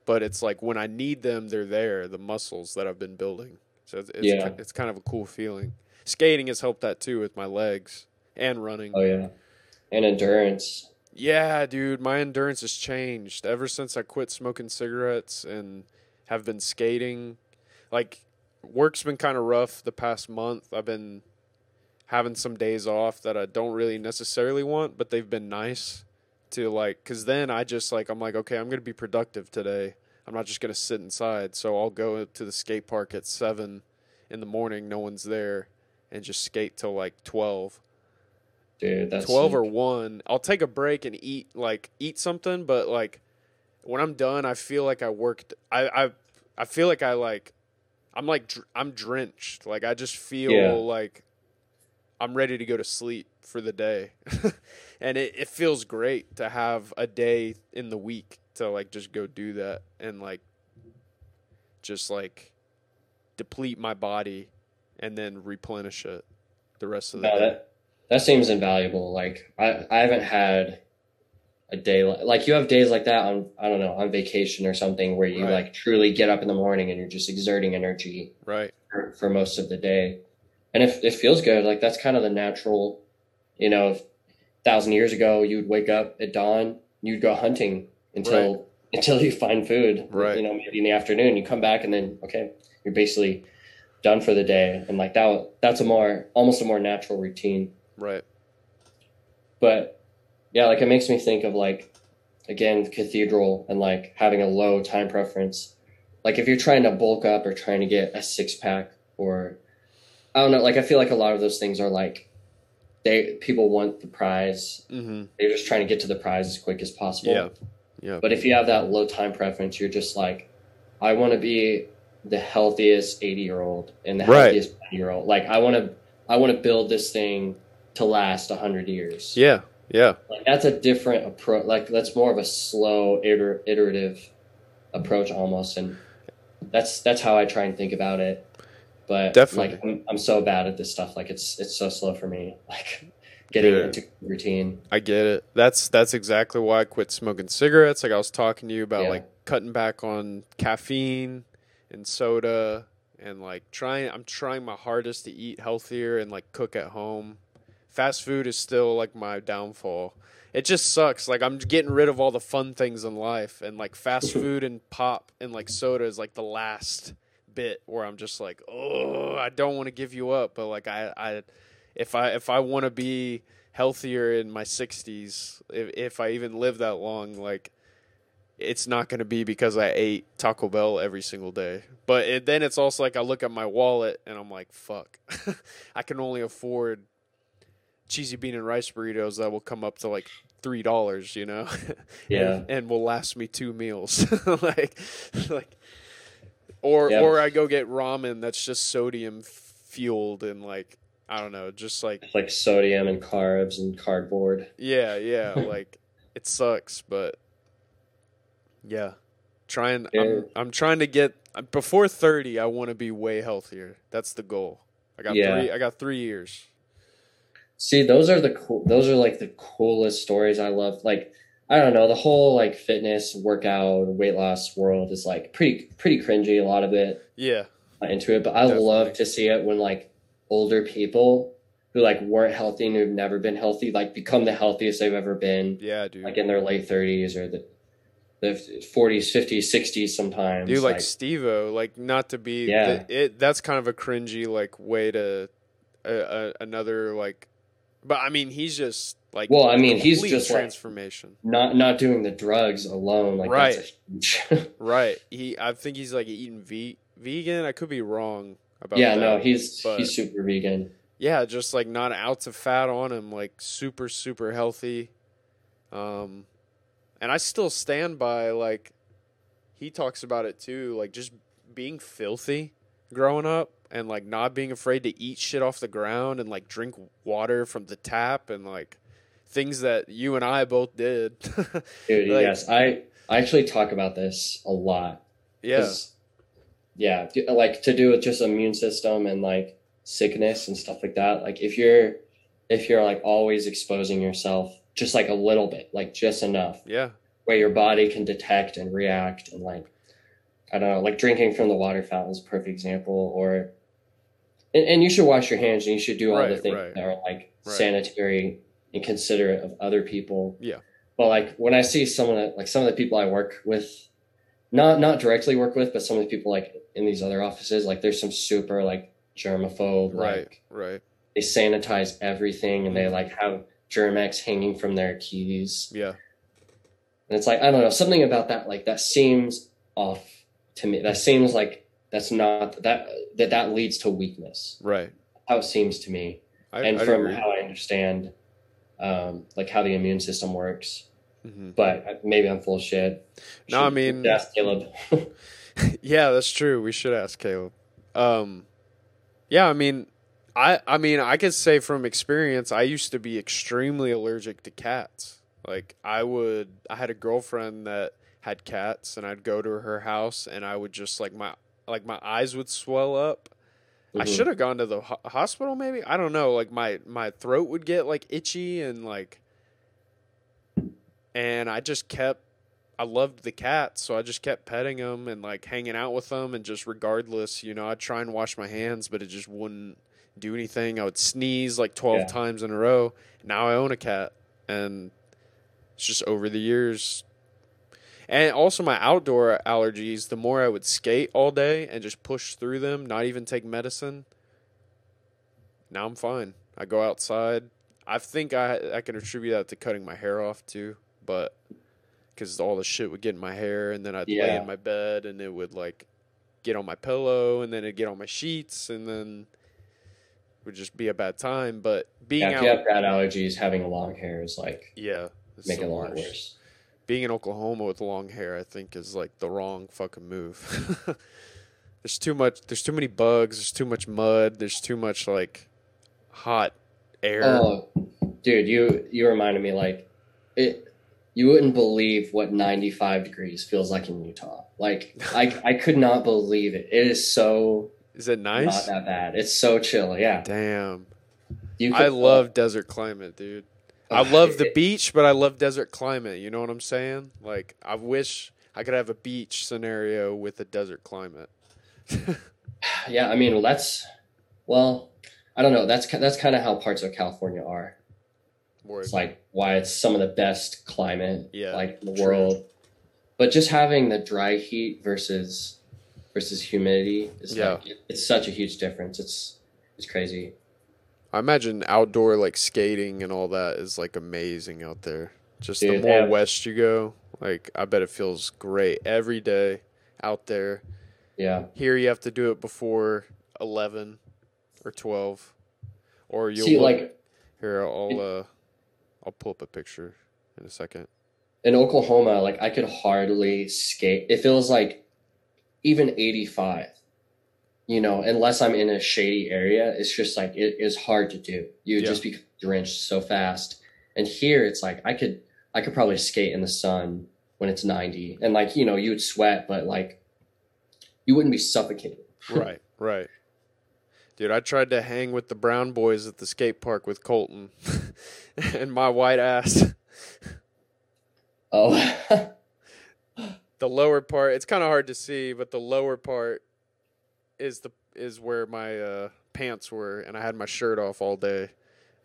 But it's like when I need them, they're there. The muscles that I've been building. So it's it's, Yeah. it's kind of a cool feeling. Skating has helped that too with my legs and running. Oh yeah. And endurance. Yeah, dude, my endurance has changed ever since I quit smoking cigarettes and have been skating. Like, work's been kind of rough the past month. I've been having some days off that I don't really necessarily want, but they've been nice to like, cause then I just like, I'm like, okay, I'm gonna be productive today. I'm not just gonna sit inside. So I'll go to the skate park at seven in the morning, no one's there, and just skate till like 12. Dude, that's 12 or 1 i'll take a break and eat like eat something but like when i'm done i feel like i worked i i, I feel like i like i'm like dr- i'm drenched like i just feel Yeah. like i'm ready to go to sleep for the day and it, it feels great to have a day in the week to like just go do that and like just like deplete my body and then replenish it the rest of the No, day that that seems invaluable. Like I I haven't had a day like, like you have days like that on I don't know on vacation or something where you Right. like truly get up in the morning and you're just exerting energy right for, for most of the day, and if it feels good, like that's kind of the natural, you know, thousand years ago you'd wake up at dawn, you'd go hunting until until you find food, Right. You know, maybe in the afternoon you come back and then okay, you're basically done for the day, and like that that's a more almost a more natural routine. right. But yeah like it makes me think of like again cathedral and like having a low time preference. Like if you're trying to bulk up or trying to get a six pack or i don't know like i feel like a lot of those things are like they people want the prize. Mm-hmm. They're just trying to get to the prize as quick as possible. Yeah. Yeah. but if you have that low time preference you're just like i want to be the healthiest 80 year old and the Right. healthiest 90 year old. Like I want to I want to build this thing to last a 100 years. Yeah. Yeah. Like that's a different approach. Like that's more of a slow iter- iterative approach almost and that's that's how I try and think about it. But Definitely. like I'm, I'm so bad at this stuff. Like it's it's so slow for me. Like getting Yeah. into routine. I get it. That's that's exactly why I quit smoking cigarettes. Like I was talking to you about Yeah. like cutting back on caffeine and soda and like trying I'm trying my hardest to eat healthier and like cook at home. Fast food is still like my downfall. It just sucks. Like I'm getting rid of all the fun things in life and like fast food and pop and like soda is like the last bit where I'm just like, "Oh, I don't want to give you up, but like I I if I if I want to be healthier in my 60s, if if I even live that long, like it's not going to be because I ate Taco Bell every single day. But it, then it's also like I look at my wallet and I'm like, fuck, I can only afford cheesy bean and rice burritos that will come up to like three dollars, you know, Yeah. and, and will last me two meals, like, like, or Yeah. or I go get ramen that's just sodium fueled and like I don't know, just like Like sodium and carbs and cardboard. yeah, yeah, like it sucks, but yeah, trying. Yeah. I'm I'm trying to get before thirty. I want to be way healthier. That's the goal. I got Yeah. three. I got three years. See, those are the cool. Those are like the coolest stories I love. Like, I don't know, the whole like fitness, workout, weight loss world is like pretty pretty cringy. A lot of it Yeah, into it, but I Definitely. love to see it when like older people who like weren't healthy and who've never been healthy like become the healthiest they've ever been, yeah, dude. like in their late thirties or the the forties, fifties, sixties sometimes. Dude, like Stevo, like not to be. Yeah. the- it that's kind of a cringy like way to uh, uh, another like. But I mean, he's just like. Well, I mean, he's just, like- transformation. not not doing the drugs alone. Like Right. that's a. Right. He. I think he's like eating ve- vegan. I could be wrong about. yeah, that. no, he's but- he's super vegan. yeah, just like not an ounce of fat on him, like super super healthy. Um, and I still stand by like he talks about it too, like just being filthy growing up and like not being afraid to eat shit off the ground and like drink water from the tap and like things that you and I both did. Dude, Like- yes, I I actually talk about this a lot. yeah. Yeah, like to do with just immune system and like sickness and stuff like that. Like if you're if you're like always exposing yourself just like a little bit, like just enough, Yeah. where your body can detect and react and like I don't know, like drinking from the water fountain is a perfect example. Or and, and you should wash your hands and you should do all the things right. that are like Right. sanitary and considerate of other people. Yeah. But like when I see someone that like some of the people I work with, not not directly work with, but some of the people like in these other offices, like there's some super like germaphobe, Right. like Right. they sanitize everything and they like have Germ-X hanging from their keys. Yeah. And it's like, I don't know, something about that, like that seems off to me. That seems like that's not that that that leads to weakness. Right. How it seems to me, I, and I'd from agree. how I understand, um, like how the immune system works. Mhm. But maybe I'm full of shit. No, I mean- ask Caleb. yeah, that's true. We should ask Caleb. Um, yeah, I mean, I I mean, I could say from experience, I used to be extremely allergic to cats. Like, I would, I had a girlfriend that had cats, and I'd go to her house, and I would just like my like my eyes would swell up. I Mhm. should have gone to the ho- hospital, maybe. I don't know. Like my my throat would get like itchy and like, and I just kept. I loved the cats, so I just kept petting them and like hanging out with them, and just regardless, you know, I'd try and wash my hands, but it just wouldn't do anything. I would sneeze like twelve Yeah. times in a row. Now I own a cat, and it's just over the years. And also my outdoor allergies, the more I would skate all day and just push through them, not even take medicine. Now I'm fine. I go outside. I think I I can attribute that to cutting my hair off too, but because all the shit would get in my hair, and then I'd lay in my bed, and it would like get on my pillow, and then it'd get on my sheets, and then it would just be a bad time. But being yeah, if out, you have bad allergies, having long hair is like yeah, it's make the it a lot worst worse. being in Oklahoma with long hair, I think is like the wrong fucking move. There's too much. There's too many bugs. There's too much mud. There's too much like hot air. Oh, dude, you you reminded me like it. You wouldn't believe what 95 degrees feels like in Utah. Like I I could not believe it. It is so Is it nice? not that bad. It's so chill. Yeah. Damn. You I love desert climate, dude. I love the beach, but I love desert climate. You know what I'm saying? Like, I wish I could have a beach scenario with a desert climate. Yeah, I mean, well, that's well, I don't know. That's that's kind of how parts of California are. Word. It's like why it's some of the best climate Yeah, like in the true. world. But just having the dry heat versus versus humidity is Yeah. like it's such a huge difference. It's it's crazy. I imagine outdoor like skating and all that is like amazing out there. Just the more yeah. west you go, like I bet it feels great every day out there. Yeah. Here you have to do it before eleven or twelve, or you'll See, look- like here. I'll uh, I'll pull up a picture in a second. in Oklahoma, like I could hardly skate. It feels like even 85, you know, unless I'm in a shady area, it's just like it is hard to do. You Yeah. just become drenched so fast. And here it's like I could I could probably skate in the sun when it's 90 and like, you know, you would sweat, but like you wouldn't be suffocated. right, right. Dude, I tried to hang with the brown boys at the skate park with Colton and my white ass. Oh, The lower part, it's kind of hard to see, but the lower part is the is where my uh, pants were, and I had my shirt off all day.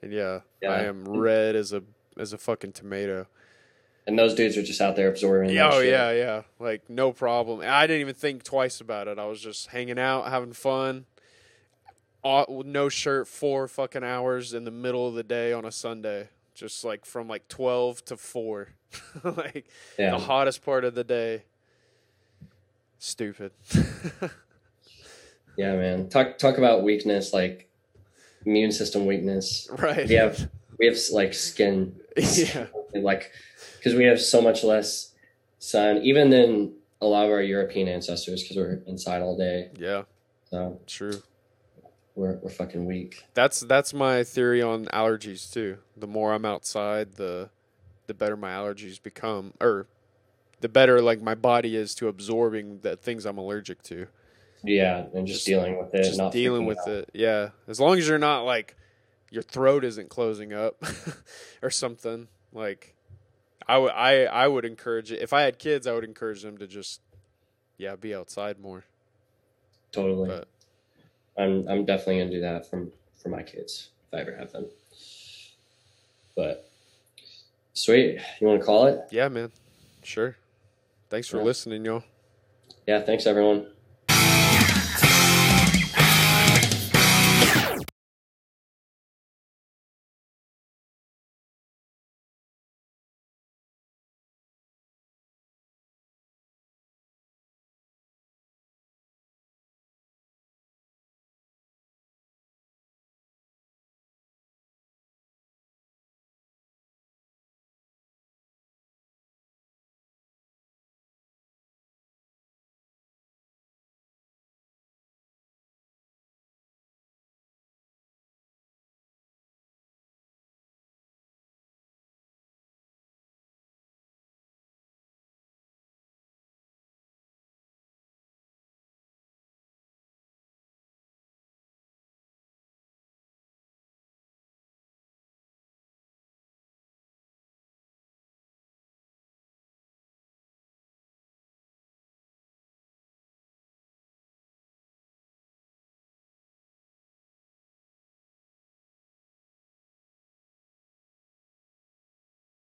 And yeah, Yeah. I am red as a as a fucking tomato. and those dudes are just out there absorbing. Yeah, oh shit. yeah, yeah. Like no problem. I didn't even think twice about it. I was just hanging out, having fun. Au- No shirt, four fucking hours in the middle of the day on a Sunday, just like from like twelve to four, like Yeah. the hottest part of the day. Stupid. Yeah, man. Talk talk about weakness, like immune system weakness. right. We have we have like skin, yeah. like because we have so much less sun, even than a lot of our European ancestors, because we're inside all day. Yeah. So True. We're we're fucking weak. That's that's my theory on allergies too. The more I'm outside, the the better my allergies become, or the better like my body is to absorbing the things I'm allergic to. Yeah, and just, Just- dealing with it, Just not dealing with out. it. Yeah, as long as you're not like your throat isn't closing up or something. Like I would I I would encourage it. If I had kids, I would encourage them to just yeah be outside more. Totally. But I'm I'm definitely gonna do that from for my kids if I ever have them. But sweet, you want to call it? yeah, man, sure. Thanks for Yeah. listening, y'all. Yeah. Thanks, everyone.